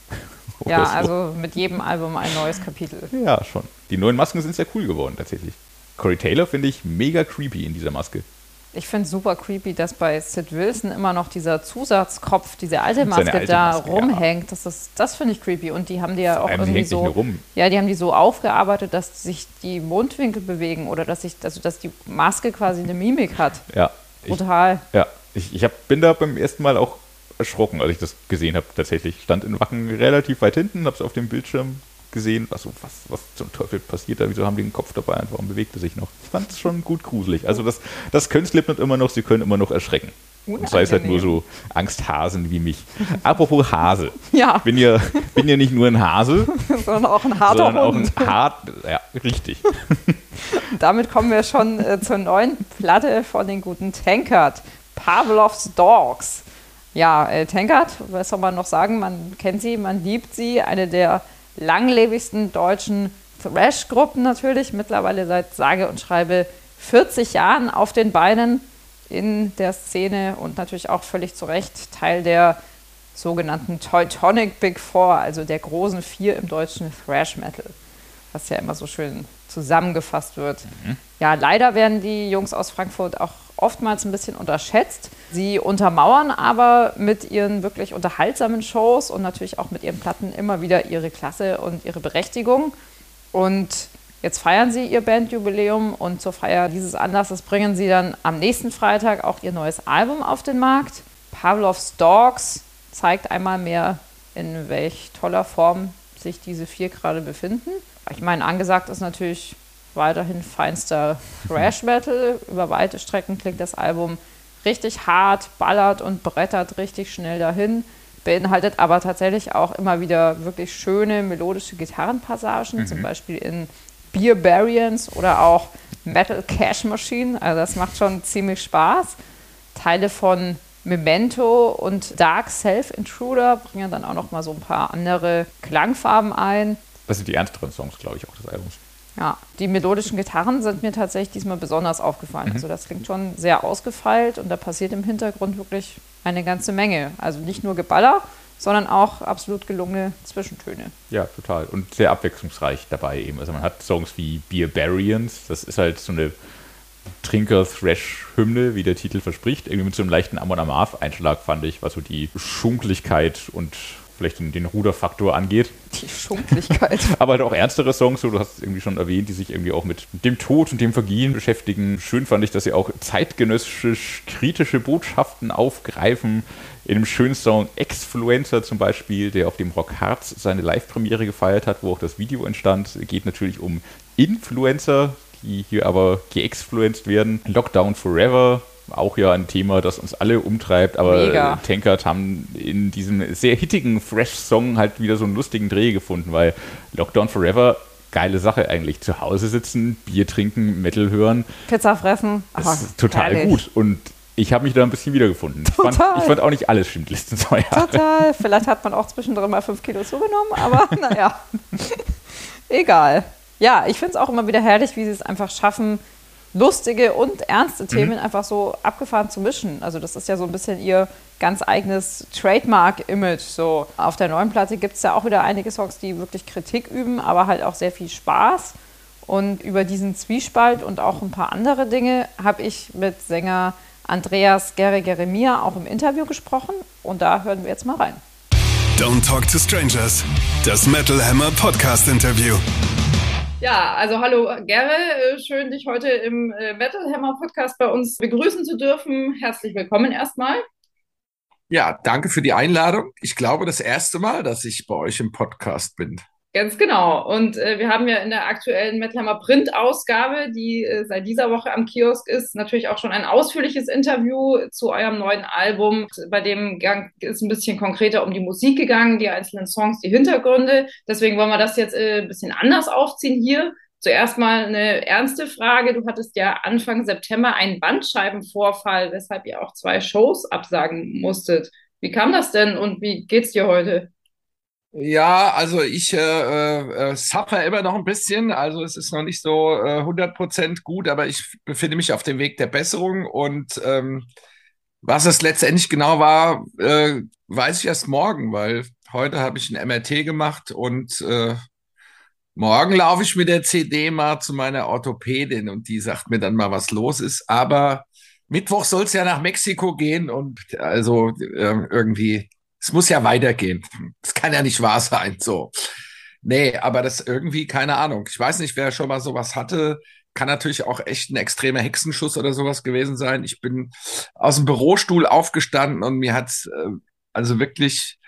Ja, so. also mit jedem Album ein neues Kapitel. Ja, schon. Die neuen Masken sind sehr cool geworden, tatsächlich. Corey Taylor finde ich mega creepy in dieser Maske. Ich finde super creepy, dass bei Sid Wilson immer noch dieser Zusatzkopf, diese alte Maske alte da Maske, ja. rumhängt. Das, ist, das finde ich creepy. Und die haben die ja Vor auch irgendwie so. Ja, die haben die so aufgearbeitet, dass sich die Mundwinkel bewegen oder dass sich, also dass die Maske quasi eine Mimik hat. Ja. Ich, Brutal. ja. Ich, ich hab, bin da beim ersten Mal auch erschrocken, als ich das gesehen habe. Tatsächlich stand in Wacken relativ weit hinten, habe es auf dem Bildschirm gesehen. Was, so, was, was zum Teufel passiert da? Wieso haben die den Kopf dabei und warum bewegt er sich noch? Ich fand es schon gut gruselig. Also das, das können Slipknot immer noch, sie können immer noch erschrecken. Und sei es halt nur so Angsthasen wie mich. Apropos Hase. Ja, Bin ja, bin ja nicht nur ein Hase, sondern auch ein harter sondern auch Hund. ein hart, ja, richtig. Damit kommen wir schon äh, zur neuen Platte von den guten Tankard. Pavlovs Dogs. Ja, äh, Tankard, was soll man noch sagen? Man kennt sie, man liebt sie. Eine der langlebigsten deutschen Thrash-Gruppen natürlich. Mittlerweile seit sage und schreibe 40 Jahren auf den Beinen in der Szene und natürlich auch völlig zu Recht Teil der sogenannten Teutonic Big Four, also der großen vier im deutschen Thrash Metal, was ja immer so schön zusammengefasst wird. Ja, leider werden die Jungs aus Frankfurt auch oftmals ein bisschen unterschätzt. Sie untermauern aber mit ihren wirklich unterhaltsamen Shows und natürlich auch mit ihren Platten immer wieder ihre Klasse und ihre Berechtigung. Und jetzt feiern sie ihr Bandjubiläum und zur Feier dieses Anlasses bringen sie dann am nächsten Freitag auch ihr neues Album auf den Markt. Pavlovs Dogs zeigt einmal mehr, in welch toller Form sich diese vier gerade befinden. Ich meine, angesagt ist natürlich weiterhin feinster Thrash Metal. Über weite Strecken klingt das Album richtig hart, ballert und brettert richtig schnell dahin. Beinhaltet aber tatsächlich auch immer wieder wirklich schöne melodische Gitarrenpassagen, mhm. zum Beispiel in Beer Barians oder auch Metal Cash Machine. Also das macht schon ziemlich Spaß. Teile von Memento und Dark Self Intruder bringen dann auch noch mal so ein paar andere Klangfarben ein. Das sind die ernsteren Songs, glaube ich, auch des Albums. Ja, die melodischen Gitarren sind mir tatsächlich diesmal besonders aufgefallen. Mhm. Also das klingt schon sehr ausgefeilt und da passiert im Hintergrund wirklich eine ganze Menge. Also nicht nur Geballer, sondern auch absolut gelungene Zwischentöne. Ja, total. Und sehr abwechslungsreich dabei eben. Also man hat Songs wie Beer Barians, das ist halt so eine Trinker-Thrash-Hymne, wie der Titel verspricht. Irgendwie mit so einem leichten Amon Amarth-Einschlag fand ich, was so die Schunklichkeit und vielleicht den, den Ruderfaktor angeht. Die Schunklichkeit. Aber halt auch ernstere Songs, so du hast es irgendwie schon erwähnt, die sich irgendwie auch mit dem Tod und dem Vergehen beschäftigen. Schön fand ich, dass sie auch zeitgenössisch kritische Botschaften aufgreifen. In dem schönen Song Exfluencer zum Beispiel, der auf dem Rock Hearts seine Live-Premiere gefeiert hat, wo auch das Video entstand, geht natürlich um Influencer, die hier aber geexfluenced werden. Lockdown Forever, auch ja ein Thema, das uns alle umtreibt, aber Mega. Tankard haben in diesem sehr hittigen Fresh-Song halt wieder so einen lustigen Dreh gefunden, weil Lockdown Forever geile Sache eigentlich. Zu Hause sitzen, Bier trinken, Metal hören. Pizza fressen. Das ist total herrlich. gut. Und ich habe mich da ein bisschen wiedergefunden. Total. Ich fand, ich fand auch nicht alles stimmt letzten zwei Jahre. Total. Vielleicht hat man auch zwischendrin mal fünf Kilo zugenommen, aber naja. Egal. Ja, ich finde es auch immer wieder herrlich, wie sie es einfach schaffen, lustige und ernste Themen mhm. einfach so abgefahren zu mischen. Also das ist ja so ein bisschen ihr ganz eigenes Trademark-Image. So auf der neuen Platte gibt es ja auch wieder einige Songs, die wirklich Kritik üben, aber halt auch sehr viel Spaß. Und über diesen Zwiespalt und auch ein paar andere Dinge habe ich mit Sänger Andreas Gere Geremia auch im Interview gesprochen. Und da hören wir jetzt mal rein. Don't Talk to Strangers, das Metal Hammer Podcast Interview. Ja, also hallo Gerre, äh, schön dich heute im äh, Metal Hammer Podcast bei uns begrüßen zu dürfen. Herzlich willkommen erstmal. Ja, danke für die Einladung. Ich glaube, das erste Mal, dass ich bei euch im Podcast bin. Ganz genau. Und äh, wir haben ja in der aktuellen Mettlermer Print-Ausgabe, die äh, seit dieser Woche am Kiosk ist, natürlich auch schon ein ausführliches Interview zu eurem neuen Album. Bei dem Gang ist ein bisschen konkreter um die Musik gegangen, die einzelnen Songs, die Hintergründe. Deswegen wollen wir das jetzt äh, ein bisschen anders aufziehen hier. Zuerst mal eine ernste Frage. Du hattest ja Anfang September einen Bandscheibenvorfall, weshalb ihr auch zwei Shows absagen musstet. Wie kam das denn und wie geht's dir heute? Ja, also ich äh, äh, suffer immer noch ein bisschen. Also es ist noch nicht so äh, 100% gut, aber ich befinde mich auf dem Weg der Besserung. Und ähm, was es letztendlich genau war, äh, weiß ich erst morgen, weil heute habe ich ein MRT gemacht und äh, morgen laufe ich mit der CD mal zu meiner Orthopädin und die sagt mir dann mal, was los ist. Aber Mittwoch soll es ja nach Mexiko gehen und also äh, irgendwie es muss ja weitergehen. Es kann ja nicht wahr sein, so. Nee, aber das irgendwie, keine Ahnung. Ich weiß nicht, wer schon mal sowas hatte. Kann natürlich auch echt ein extremer Hexenschuss oder sowas gewesen sein. Ich bin aus dem Bürostuhl aufgestanden und mir hat äh, also wirklich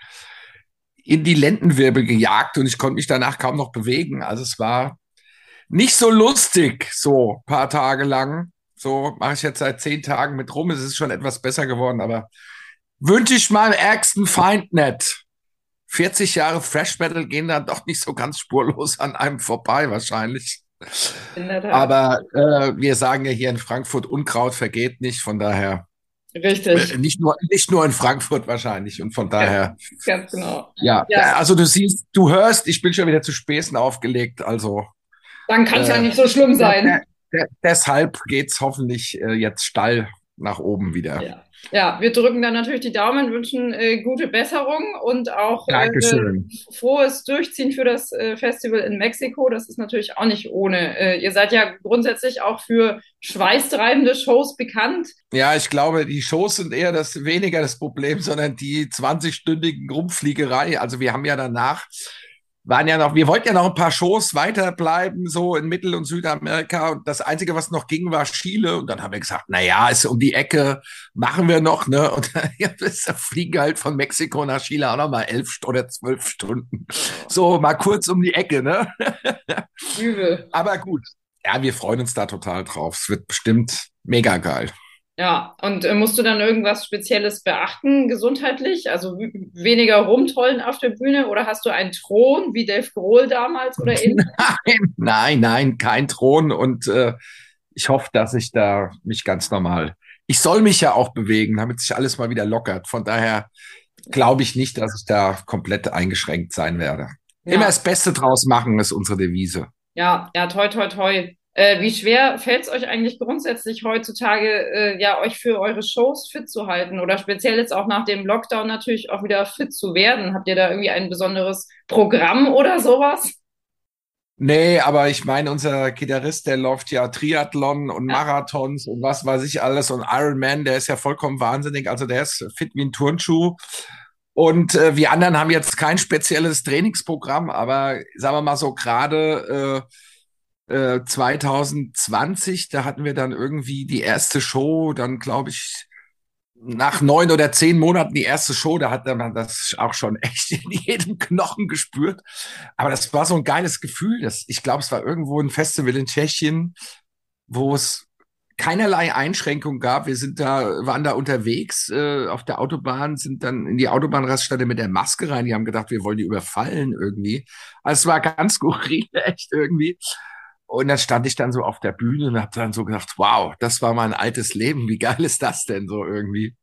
in die Lendenwirbel gejagt und ich konnte mich danach kaum noch bewegen. Also es war nicht so lustig, so paar Tage lang. So mache ich jetzt seit zehn Tagen mit rum. Es ist schon etwas besser geworden, aber wünsche ich meinem ärgsten Feind nicht. 40 Jahre Fresh Metal gehen dann doch nicht so ganz spurlos an einem vorbei, wahrscheinlich. Aber äh, wir sagen ja hier in Frankfurt, Unkraut vergeht nicht, von daher. Richtig. Äh, nicht, nur, nicht nur in Frankfurt wahrscheinlich und von daher. Ja, ganz genau. Ja, ja, also du siehst, du hörst, ich bin schon wieder zu Späßen aufgelegt, also. Dann kann es äh, ja nicht so schlimm sein. deshalb geht es hoffentlich äh, jetzt steil nach oben wieder. Ja. Ja, wir drücken dann natürlich die Daumen, wünschen äh, gute Besserung und auch äh, frohes Durchziehen für das äh, Festival in Mexiko. Das ist natürlich auch nicht ohne. Äh, ihr seid ja grundsätzlich auch für schweißtreibende Shows bekannt. Ja, ich glaube, die Shows sind eher das weniger das Problem, sondern die 20-stündigen Rumfliegerei. Also wir haben ja danach waren ja noch, wir wollten ja noch ein paar Shows weiterbleiben, so in Mittel- und Südamerika. Und das Einzige, was noch ging, war Chile. Und dann haben wir gesagt, na ja, ist um die Ecke, machen wir noch, ne? Und ja, das fliegen halt von Mexiko nach Chile auch noch mal elf oder zwölf Stunden. So, mal kurz um die Ecke, ne? Übel. Aber gut. Ja, wir freuen uns da total drauf. Es wird bestimmt mega geil. Ja, und äh, musst du dann irgendwas Spezielles beachten, gesundheitlich? Also weniger rumtollen auf der Bühne oder hast du einen Thron wie Dave Grohl damals oder ähnlich? Nein, nein, nein, kein Thron und äh, ich hoffe, dass ich da mich ganz normal. Ich soll mich ja auch bewegen, damit sich alles mal wieder lockert. Von daher glaube ich nicht, dass ich da komplett eingeschränkt sein werde. Ja. Immer das Beste draus machen ist unsere Devise. Ja, ja, toi, toi, toi. Äh, wie schwer fällt es euch eigentlich grundsätzlich heutzutage, äh, ja, euch für eure Shows fit zu halten oder speziell jetzt auch nach dem Lockdown natürlich auch wieder fit zu werden? Habt ihr da irgendwie ein besonderes Programm oder sowas? Nee, aber ich meine, unser Gitarrist, der läuft ja Triathlon und Marathons und was weiß ich alles und Ironman, der ist ja vollkommen wahnsinnig. Also der ist fit wie ein Turnschuh. Und äh, wir anderen haben jetzt kein spezielles Trainingsprogramm, aber sagen wir mal so gerade äh, 2020, äh, da hatten wir dann irgendwie die erste Show, dann glaube ich, nach neun oder zehn Monaten die erste Show, da hat man das auch schon echt in jedem Knochen gespürt. Aber das war so ein geiles Gefühl. Das, ich glaube, es war irgendwo ein Festival in Tschechien, wo es keinerlei Einschränkung gab. Wir sind da, waren da unterwegs äh, auf der Autobahn, sind dann in die Autobahnraststätte mit der Maske rein. Die haben gedacht, wir wollen die überfallen irgendwie. Also es war ganz skurril, echt irgendwie. Und dann stand ich dann so auf der Bühne und habe dann so gedacht, wow, das war mein altes Leben. Wie geil ist das denn so irgendwie?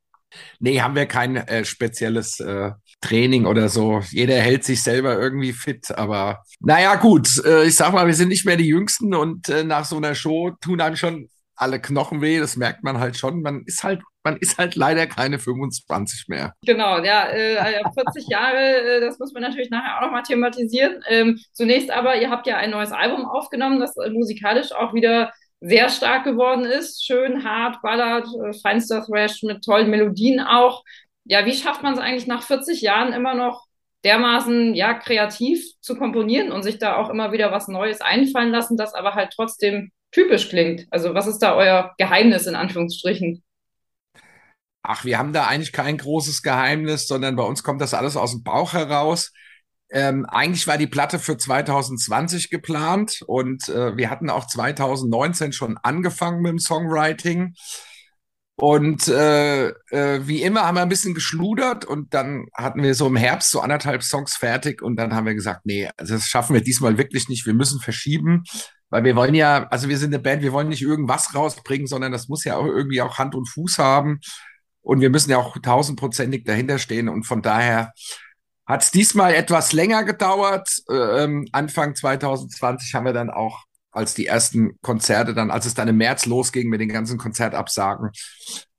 Nee, haben wir kein äh, spezielles äh, Training oder so. Jeder hält sich selber irgendwie fit. Aber naja, gut, äh, ich sag mal, wir sind nicht mehr die Jüngsten und äh, nach so einer Show tun einem schon alle Knochen weh, das merkt man halt schon. Man ist halt, man ist halt leider keine 25 mehr. Genau, ja, äh, 40 Jahre, äh, das muss man natürlich nachher auch nochmal thematisieren. Ähm, zunächst aber, ihr habt ja ein neues Album aufgenommen, das äh, musikalisch auch wieder sehr stark geworden ist. Schön, hart, ballert, äh, feinster Thrash mit tollen Melodien auch. Ja, wie schafft man es eigentlich nach 40 Jahren immer noch dermaßen ja kreativ zu komponieren und sich da auch immer wieder was Neues einfallen lassen, das aber halt trotzdem typisch klingt. Also was ist da euer Geheimnis in Anführungsstrichen? Ach, wir haben da eigentlich kein großes Geheimnis, sondern bei uns kommt das alles aus dem Bauch heraus. Ähm, eigentlich war die Platte für 2020 geplant und äh, wir hatten auch 2019 schon angefangen mit dem Songwriting. Und äh, äh, wie immer haben wir ein bisschen geschludert und dann hatten wir so im Herbst so anderthalb Songs fertig und dann haben wir gesagt, nee, also das schaffen wir diesmal wirklich nicht, wir müssen verschieben. Weil wir wollen ja, also wir sind eine Band, wir wollen nicht irgendwas rausbringen, sondern das muss ja auch irgendwie auch Hand und Fuß haben. Und wir müssen ja auch tausendprozentig dahinter stehen. Und von daher hat es diesmal etwas länger gedauert. Ähm, Anfang 2020 haben wir dann auch, als die ersten Konzerte dann, als es dann im März losging mit den ganzen Konzertabsagen,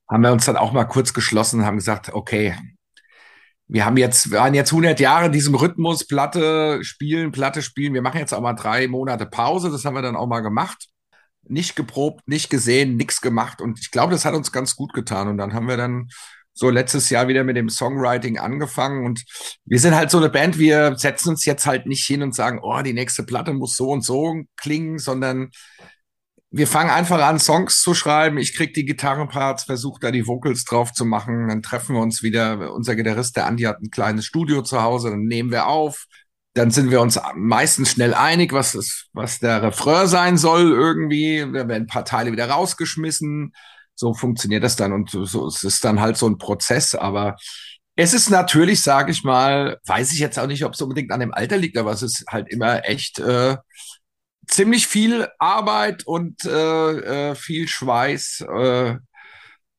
haben wir uns dann auch mal kurz geschlossen und haben gesagt, okay, wir haben jetzt, wir waren jetzt 100 Jahre in diesem Rhythmus, Platte spielen, Platte spielen. Wir machen jetzt auch mal drei Monate Pause. Das haben wir dann auch mal gemacht. Nicht geprobt, nicht gesehen, nichts gemacht. Und ich glaube, das hat uns ganz gut getan. Und dann haben wir dann so letztes Jahr wieder mit dem Songwriting angefangen. Und wir sind halt so eine Band, wir setzen uns jetzt halt nicht hin und sagen, oh, die nächste Platte muss so und so klingen, sondern wir fangen einfach an, Songs zu schreiben. Ich krieg die Gitarrenparts, versuche da die Vocals drauf zu machen. Dann treffen wir uns wieder. Unser Gitarrist, der Andi, hat ein kleines Studio zu Hause. Dann nehmen wir auf. Dann sind wir uns meistens schnell einig, was, ist, was der Refrain sein soll irgendwie. Da werden ein paar Teile wieder rausgeschmissen. So funktioniert das dann. Und so, es ist dann halt so ein Prozess. Aber es ist natürlich, sage ich mal, weiß ich jetzt auch nicht, ob es unbedingt an dem Alter liegt, aber es ist halt immer echt... Äh, ziemlich viel Arbeit und äh, äh, viel Schweiß äh,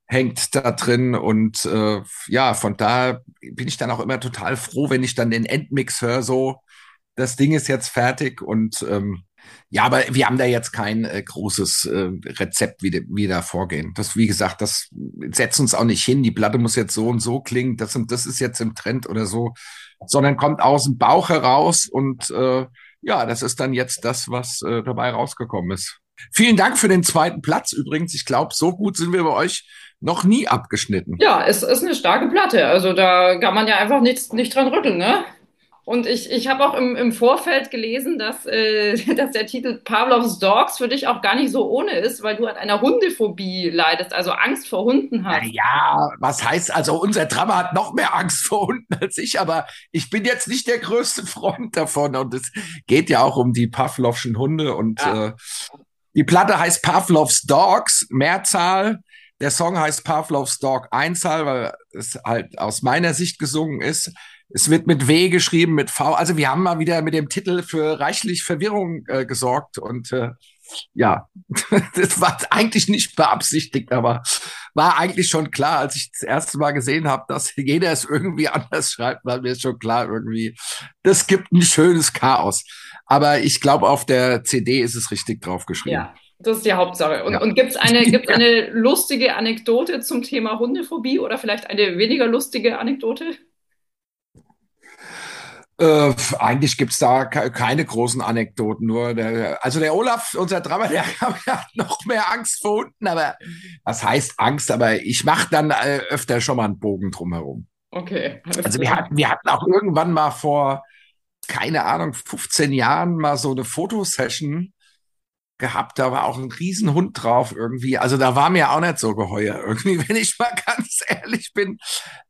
hängt da drin. Und äh, ja, von da bin ich dann auch immer total froh, wenn ich dann den Endmix höre, so, das Ding ist jetzt fertig und ähm, Ja, aber wir haben da jetzt kein äh, großes äh, Rezept, wie, de, wie da vorgehen. Das, wie gesagt, das setzt uns auch nicht hin. Die Platte muss jetzt so und so klingen. Das, und das ist jetzt im Trend oder so, sondern kommt aus dem Bauch heraus und äh, ja, das ist dann jetzt das, was äh, dabei rausgekommen ist. Vielen Dank für den zweiten Platz übrigens. Ich glaube, so gut sind wir bei euch noch nie abgeschnitten. Ja, es ist eine starke Platte. Also da kann man ja einfach nichts, nicht dran rütteln, ne? Und ich, ich habe auch im, im Vorfeld gelesen, dass, äh, dass der Titel Pavlovs Dogs für dich auch gar nicht so ohne ist, weil du an einer Hundephobie leidest, also Angst vor Hunden hast. Ja, was heißt, also unser Drama hat noch mehr Angst vor Hunden als ich, aber ich bin jetzt nicht der größte Freund davon und es geht ja auch um die Pavlovschen Hunde und ja. äh, die Platte heißt Pavlovs Dogs, Mehrzahl. Der Song heißt Pavlovs Dog Einzahl, weil es halt aus meiner Sicht gesungen ist. Es wird mit W geschrieben, mit V. Also wir haben mal wieder mit dem Titel für reichlich Verwirrung äh, gesorgt und äh, ja, das war eigentlich nicht beabsichtigt, aber war eigentlich schon klar, als ich das erste Mal gesehen habe, dass jeder es irgendwie anders schreibt, war mir schon klar irgendwie, das gibt ein schönes Chaos. Aber ich glaube, auf der CD ist es richtig draufgeschrieben. Ja. Das ist die Hauptsache. Und, ja. und gibt es eine, gibt's eine lustige Anekdote zum Thema Hundephobie oder vielleicht eine weniger lustige Anekdote? Äh, eigentlich gibt's da keine großen Anekdoten, nur der, also der Olaf, unser Drama, der hat noch mehr Angst vor Hunden, aber was heißt Angst? Aber ich mache dann äh, öfter schon mal einen Bogen drumherum. Okay. Also wir hatten, wir hatten auch irgendwann mal vor, keine Ahnung, 15 Jahren mal so eine Fotosession gehabt, da war auch ein Riesenhund drauf irgendwie. Also da war mir auch nicht so geheuer irgendwie, wenn ich mal ganz ehrlich bin.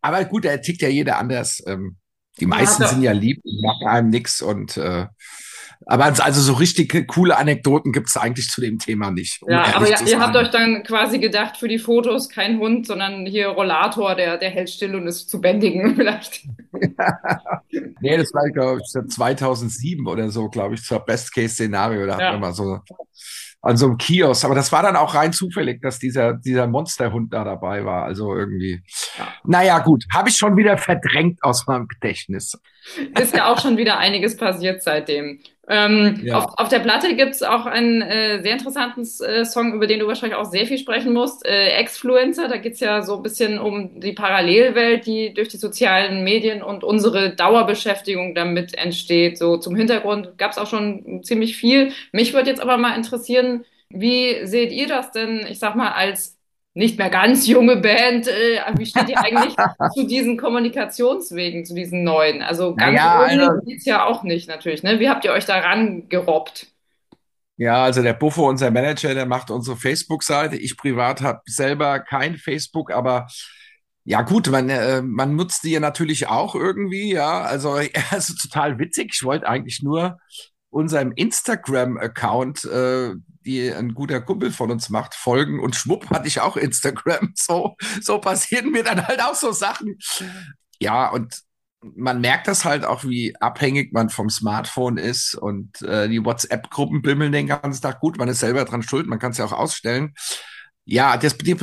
Aber gut, da tickt ja jeder anders. Ähm, die meisten ja, sind ja lieb, machen einem nix und äh, aber also so richtig coole Anekdoten gibt es eigentlich zu dem Thema nicht. Um ja, aber ja, ihr habt euch dann quasi gedacht, für die Fotos kein Hund, sondern hier Rollator, der, der hält still und ist zu bändigen vielleicht. nee, das war, glaube ich, 2007 oder so, glaube ich, zur Best-Case-Szenario. Da ja. hatten wir mal so an so einem Kiosk. Aber das war dann auch rein zufällig, dass dieser, dieser Monsterhund da dabei war. Also irgendwie. Ja. Naja, gut, habe ich schon wieder verdrängt aus meinem Gedächtnis. Ist ja auch schon wieder einiges passiert seitdem. Ähm, ja. auf, auf, der Platte gibt es auch einen äh, sehr interessanten äh, Song, über den du wahrscheinlich auch sehr viel sprechen musst. Äh, Exfluencer, da geht es ja so ein bisschen um die Parallelwelt, die durch die sozialen Medien und unsere Dauerbeschäftigung damit entsteht. So zum Hintergrund gab es auch schon ziemlich viel. Mich würde jetzt aber mal interessieren, wie seht ihr das denn, ich sag mal, als nicht mehr ganz junge Band. Äh, wie steht ihr eigentlich zu diesen Kommunikationswegen, zu diesen neuen? Also ganz naja, ohne also, geht's ja auch nicht natürlich. Ne? Wie habt ihr euch daran gerobbt? Ja, also der Buffo, unser Manager, der macht unsere Facebook-Seite. Ich privat habe selber kein Facebook, aber ja gut, man, äh, man nutzt die ja natürlich auch irgendwie, ja. Also, also total witzig. Ich wollte eigentlich nur unserem Instagram-Account äh, die ein guter Kumpel von uns macht, folgen und schwupp hatte ich auch Instagram. So, so passieren mir dann halt auch so Sachen. Ja, und man merkt das halt auch, wie abhängig man vom Smartphone ist und äh, die WhatsApp-Gruppen bimmeln den ganzen Tag. Gut, man ist selber dran schuld, man kann es ja auch ausstellen. Ja, das, die,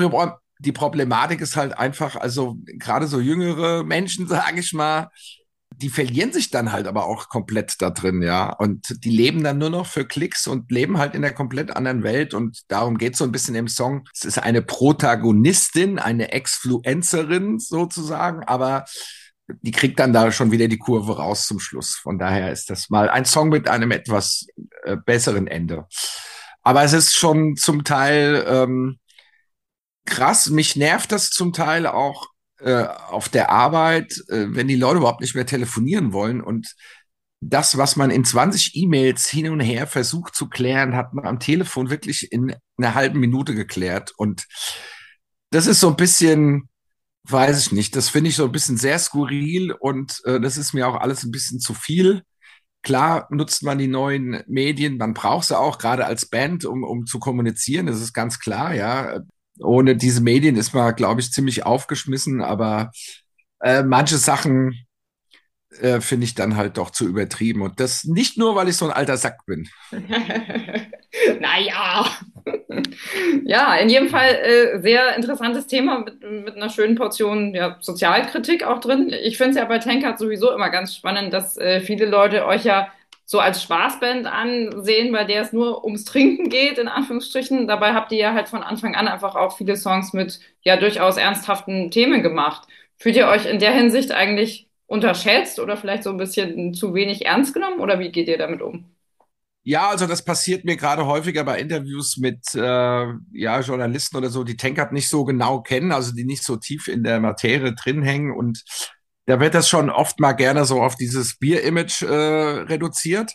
die Problematik ist halt einfach, also gerade so jüngere Menschen, sage ich mal, die verlieren sich dann halt aber auch komplett da drin, ja. Und die leben dann nur noch für Klicks und leben halt in einer komplett anderen Welt. Und darum geht es so ein bisschen im Song. Es ist eine Protagonistin, eine Exfluencerin sozusagen, aber die kriegt dann da schon wieder die Kurve raus zum Schluss. Von daher ist das mal ein Song mit einem etwas äh, besseren Ende. Aber es ist schon zum Teil ähm, krass. Mich nervt das zum Teil auch äh, auf der Arbeit, äh, wenn die Leute überhaupt nicht mehr telefonieren wollen und das, was man in 20 E-Mails hin und her versucht zu klären, hat man am Telefon wirklich in einer halben Minute geklärt. Und das ist so ein bisschen, weiß ich nicht, das finde ich so ein bisschen sehr skurril und äh, das ist mir auch alles ein bisschen zu viel. Klar nutzt man die neuen Medien, man braucht sie auch, gerade als Band, um, um zu kommunizieren, das ist ganz klar, ja ohne diese Medien ist man, glaube ich, ziemlich aufgeschmissen, aber äh, manche Sachen äh, finde ich dann halt doch zu übertrieben. Und das nicht nur, weil ich so ein alter Sack bin. naja. ja, in jedem Fall äh, sehr interessantes Thema mit, mit einer schönen Portion ja, Sozialkritik auch drin. Ich finde es ja bei Tankard sowieso immer ganz spannend, dass äh, viele Leute euch ja so als Spaßband ansehen, bei der es nur ums Trinken geht, in Anführungsstrichen. Dabei habt ihr ja halt von Anfang an einfach auch viele Songs mit ja durchaus ernsthaften Themen gemacht. Fühlt ihr euch in der Hinsicht eigentlich unterschätzt oder vielleicht so ein bisschen zu wenig ernst genommen oder wie geht ihr damit um? Ja, also das passiert mir gerade häufiger bei Interviews mit äh, ja, Journalisten oder so, die Tankard nicht so genau kennen, also die nicht so tief in der Materie drin hängen. Und da wird das schon oft mal gerne so auf dieses Bier-Image äh, reduziert.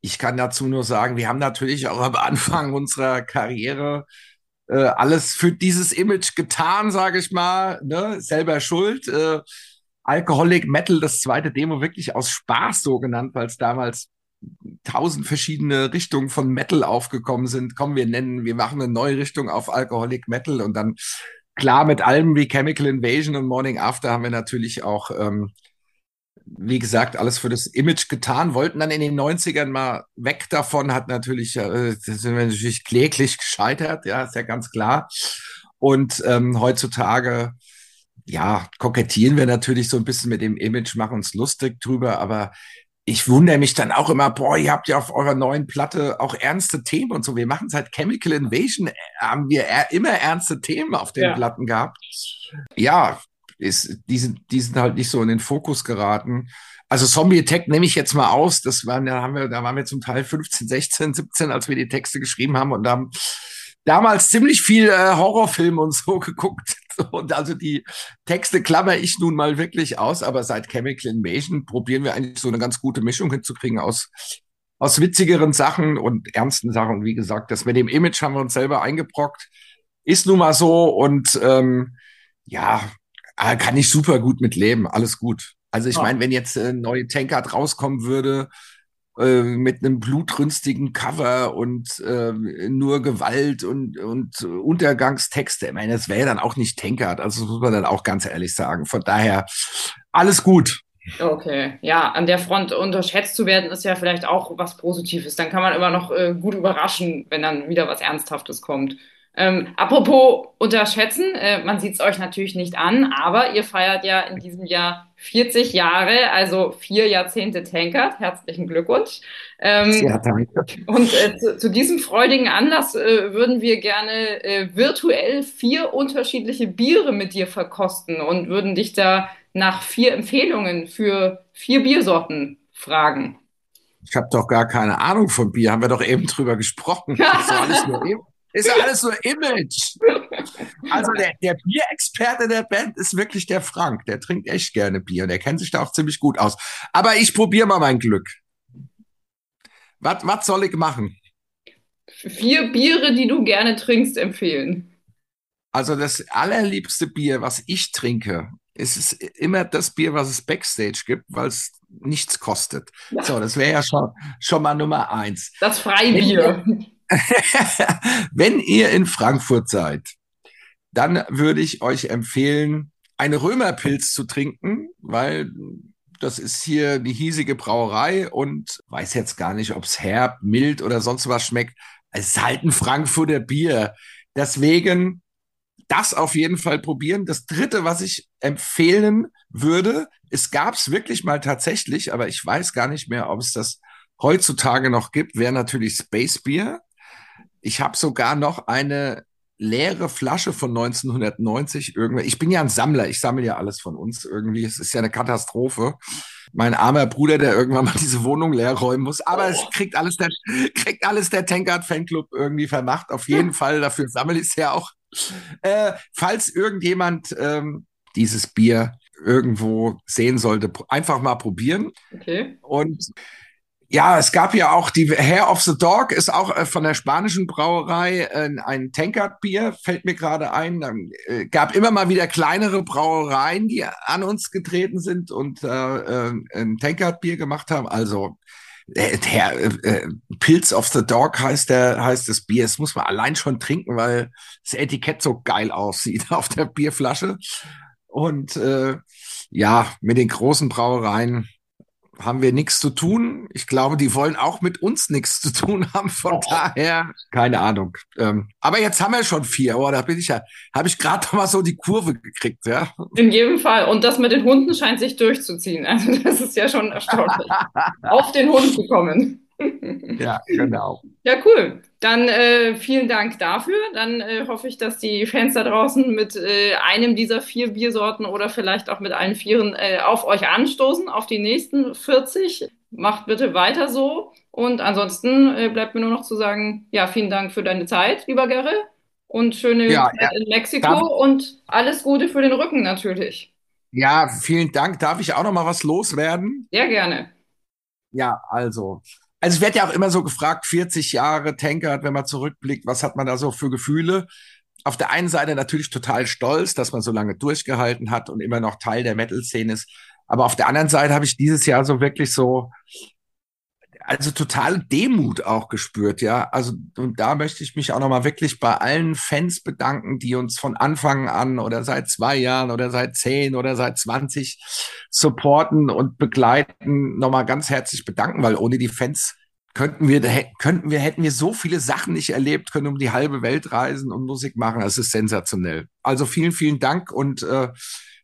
Ich kann dazu nur sagen, wir haben natürlich auch am Anfang unserer Karriere äh, alles für dieses Image getan, sage ich mal. Ne? Selber schuld. Äh, Alcoholic Metal, das zweite Demo, wirklich aus Spaß so genannt, weil es damals tausend verschiedene Richtungen von Metal aufgekommen sind. Komm, wir nennen, wir machen eine neue Richtung auf Alcoholic Metal und dann klar mit Alben wie Chemical Invasion und Morning After haben wir natürlich auch, ähm, wie gesagt, alles für das Image getan, wollten dann in den 90ern mal weg davon, hat natürlich, äh, sind wir natürlich kläglich gescheitert, ja, ist ja ganz klar. Und ähm, heutzutage, ja, kokettieren wir natürlich so ein bisschen mit dem Image, machen uns lustig drüber, aber ich wundere mich dann auch immer, boah, ihr habt ja auf eurer neuen Platte auch ernste Themen und so. Wir machen seit Chemical Invasion, haben wir immer ernste Themen auf den ja. Platten gehabt. Ja, ist, die, sind, die sind halt nicht so in den Fokus geraten. Also Zombie Attack nehme ich jetzt mal aus. Das waren, da haben wir, da waren wir zum Teil 15, 16, 17, als wir die Texte geschrieben haben und haben damals ziemlich viel äh, Horrorfilm und so geguckt. Und also die Texte klammer ich nun mal wirklich aus, aber seit Chemical Invasion probieren wir eigentlich so eine ganz gute Mischung hinzukriegen aus, aus witzigeren Sachen und ernsten Sachen. Und wie gesagt, das mit dem Image haben wir uns selber eingebrockt. Ist nun mal so und ähm, ja, äh, kann ich super gut mit leben. Alles gut. Also ich meine, wenn jetzt äh, neue Tankard rauskommen würde, äh, mit einem blutrünstigen Cover und äh, nur Gewalt und, und Untergangstexte. Ich meine, das wäre dann auch nicht Tankard, also muss man dann auch ganz ehrlich sagen. Von daher alles gut. Okay, ja, an der Front unterschätzt zu werden ist ja vielleicht auch was Positives. Dann kann man immer noch äh, gut überraschen, wenn dann wieder was Ernsthaftes kommt. Ähm, apropos unterschätzen, äh, man sieht es euch natürlich nicht an, aber ihr feiert ja in diesem Jahr 40 Jahre, also vier Jahrzehnte Tankard. Herzlichen Glückwunsch. Ähm, ja, danke. Und äh, zu, zu, diesem freudigen Anlass äh, würden wir gerne äh, virtuell vier unterschiedliche Biere mit dir verkosten und würden dich da nach vier Empfehlungen für vier Biersorten fragen. Ich habe doch gar keine Ahnung von Bier, haben wir doch eben drüber gesprochen. Das ist alles nur eben. Ist ja alles nur Image. Also der, der Bierexperte der Band ist wirklich der Frank. Der trinkt echt gerne Bier und der kennt sich da auch ziemlich gut aus. Aber ich probiere mal mein Glück. Was, was soll ich machen? Vier Biere, die du gerne trinkst, empfehlen. Also das allerliebste Bier, was ich trinke, ist es immer das Bier, was es Backstage gibt, weil es nichts kostet. Ja. So, das wäre ja schon, schon mal Nummer eins. Das Freibier. Wenn ihr in Frankfurt seid, dann würde ich euch empfehlen, eine Römerpilz zu trinken, weil das ist hier die hiesige Brauerei und weiß jetzt gar nicht, ob es herb, mild oder sonst was schmeckt. Es ist halt ein Frankfurter Bier. Deswegen das auf jeden Fall probieren. Das dritte, was ich empfehlen würde, es gab es wirklich mal tatsächlich, aber ich weiß gar nicht mehr, ob es das heutzutage noch gibt, wäre natürlich Space Beer. Ich habe sogar noch eine leere Flasche von 1990 irgendwie. Ich bin ja ein Sammler, ich sammle ja alles von uns irgendwie. Es ist ja eine Katastrophe. Mein armer Bruder, der irgendwann mal diese Wohnung leer räumen muss. Aber oh. es kriegt alles der, kriegt alles der Tankard Fanclub irgendwie vermacht. Auf jeden Fall, dafür sammle ich es ja auch. Äh, falls irgendjemand ähm, dieses Bier irgendwo sehen sollte, einfach mal probieren. Okay. Und ja, es gab ja auch die Hair of the Dog, ist auch äh, von der spanischen Brauerei äh, ein Tankard-Bier, fällt mir gerade ein. Äh, gab immer mal wieder kleinere Brauereien, die an uns getreten sind und äh, äh, ein Tankard-Bier gemacht haben. Also der äh, Pilz of the Dog heißt der heißt das Bier. Das muss man allein schon trinken, weil das Etikett so geil aussieht auf der Bierflasche. Und äh, ja, mit den großen Brauereien haben wir nichts zu tun. Ich glaube, die wollen auch mit uns nichts zu tun haben. Von oh. daher, keine Ahnung. Ähm, aber jetzt haben wir schon vier. Oh, da bin ich ja, habe ich gerade mal so die Kurve gekriegt, ja. In jedem Fall. Und das mit den Hunden scheint sich durchzuziehen. Also das ist ja schon erstaunlich. Auf den Hund zu kommen. ja, genau. Ja, cool. Dann äh, vielen Dank dafür. Dann äh, hoffe ich, dass die Fans da draußen mit äh, einem dieser vier Biersorten oder vielleicht auch mit allen vieren äh, auf euch anstoßen, auf die nächsten 40. Macht bitte weiter so. Und ansonsten äh, bleibt mir nur noch zu sagen, ja, vielen Dank für deine Zeit, lieber Gerre. Und schöne ja, Zeit in Mexiko darf, und alles Gute für den Rücken natürlich. Ja, vielen Dank. Darf ich auch noch mal was loswerden? Sehr gerne. Ja, also also es wird ja auch immer so gefragt, 40 Jahre Tankard, wenn man zurückblickt, was hat man da so für Gefühle? Auf der einen Seite natürlich total stolz, dass man so lange durchgehalten hat und immer noch Teil der Metal-Szene ist. Aber auf der anderen Seite habe ich dieses Jahr so wirklich so, also totale Demut auch gespürt, ja. Also, und da möchte ich mich auch nochmal wirklich bei allen Fans bedanken, die uns von Anfang an oder seit zwei Jahren oder seit zehn oder seit 20 supporten und begleiten, nochmal ganz herzlich bedanken, weil ohne die Fans könnten wir, könnten wir, hätten wir so viele Sachen nicht erlebt, können um die halbe Welt reisen und Musik machen. Das ist sensationell. Also vielen, vielen Dank und äh,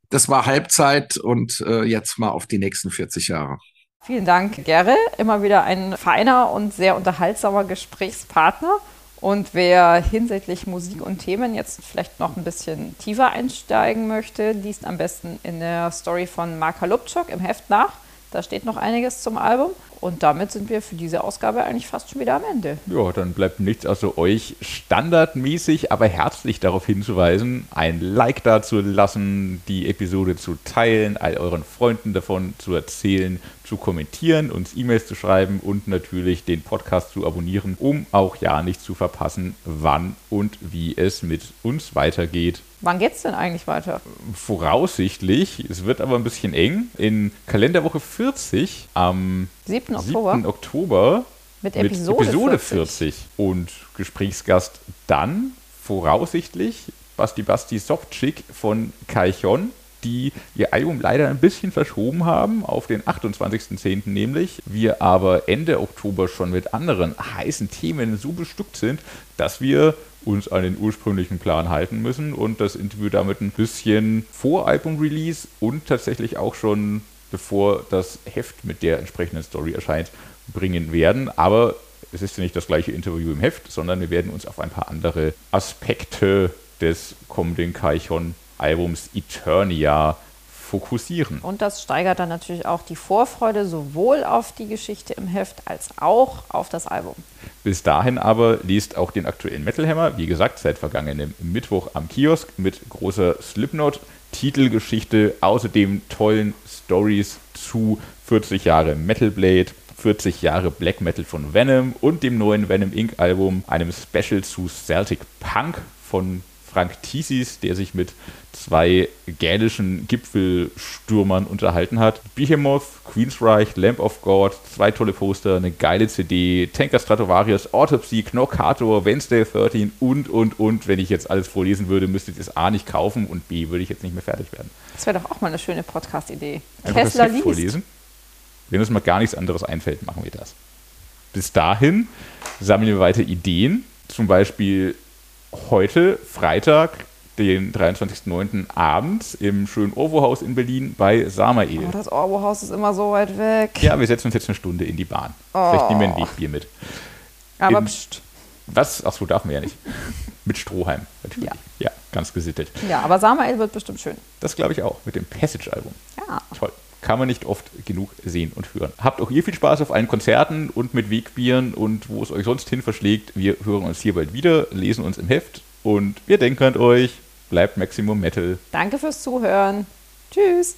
das war Halbzeit und äh, jetzt mal auf die nächsten 40 Jahre. Vielen Dank, Gerre. Immer wieder ein feiner und sehr unterhaltsamer Gesprächspartner. Und wer hinsichtlich Musik und Themen jetzt vielleicht noch ein bisschen tiefer einsteigen möchte, liest am besten in der Story von Marka Lubczok im Heft nach. Da steht noch einiges zum Album. Und damit sind wir für diese Ausgabe eigentlich fast schon wieder am Ende. Ja, dann bleibt nichts außer euch standardmäßig, aber herzlich darauf hinzuweisen, ein Like da zu lassen, die Episode zu teilen, all euren Freunden davon zu erzählen, zu kommentieren, uns E-Mails zu schreiben und natürlich den Podcast zu abonnieren, um auch ja nicht zu verpassen, wann und wie es mit uns weitergeht. Wann geht es denn eigentlich weiter? Voraussichtlich, es wird aber ein bisschen eng, in Kalenderwoche 40 am 7. Oktober, 7. Oktober mit Episode, mit Episode 40. 40 und Gesprächsgast dann voraussichtlich Basti Basti Softchick von Kaichon die ihr Album leider ein bisschen verschoben haben, auf den 28.10. nämlich. Wir aber Ende Oktober schon mit anderen heißen Themen so bestückt sind, dass wir uns an den ursprünglichen Plan halten müssen und das Interview damit ein bisschen vor Album-Release und tatsächlich auch schon bevor das Heft mit der entsprechenden Story erscheint, bringen werden. Aber es ist ja nicht das gleiche Interview im Heft, sondern wir werden uns auf ein paar andere Aspekte des kommenden Kaichon Albums Eternia fokussieren. Und das steigert dann natürlich auch die Vorfreude sowohl auf die Geschichte im Heft als auch auf das Album. Bis dahin aber liest auch den aktuellen Metal Hammer, wie gesagt, seit vergangenem Mittwoch am Kiosk mit großer Slipknot Titelgeschichte, außerdem tollen Stories zu 40 Jahre Metal Blade, 40 Jahre Black Metal von Venom und dem neuen Venom Inc. Album, einem Special zu Celtic Punk von Frank Thesis, der sich mit zwei gälischen Gipfelstürmern unterhalten hat. Behemoth, Queensreich, Lamp of God, zwei tolle Poster, eine geile CD, Tanker Stratovarius, Autopsy, Knockator, Wednesday 13 und, und, und. Wenn ich jetzt alles vorlesen würde, müsstet ihr es A nicht kaufen und B würde ich jetzt nicht mehr fertig werden. Das wäre doch auch mal eine schöne Podcast-Idee. Kessler liest. vorlesen. Wenn uns mal gar nichts anderes einfällt, machen wir das. Bis dahin sammeln wir weiter Ideen. Zum Beispiel heute, Freitag, den 23.09. abends im schönen Orwo-Haus in Berlin bei Samael. Oh, das Orwo-Haus ist immer so weit weg. Ja, wir setzen uns jetzt eine Stunde in die Bahn. Oh. Vielleicht nehmen wir ein Wegbier mit. Aber in, pst. Was? Achso, darf man ja nicht. mit Strohhalm, natürlich. Ja. ja, ganz gesittet. Ja, aber Samael wird bestimmt schön. Das glaube ich auch, mit dem Passage-Album. Ja. Toll kann man nicht oft genug sehen und hören. Habt auch ihr viel Spaß auf allen Konzerten und mit Wegbieren und wo es euch sonst hin verschlägt. Wir hören uns hier bald wieder, lesen uns im Heft und wir denken an euch. Bleibt Maximum Metal. Danke fürs Zuhören. Tschüss.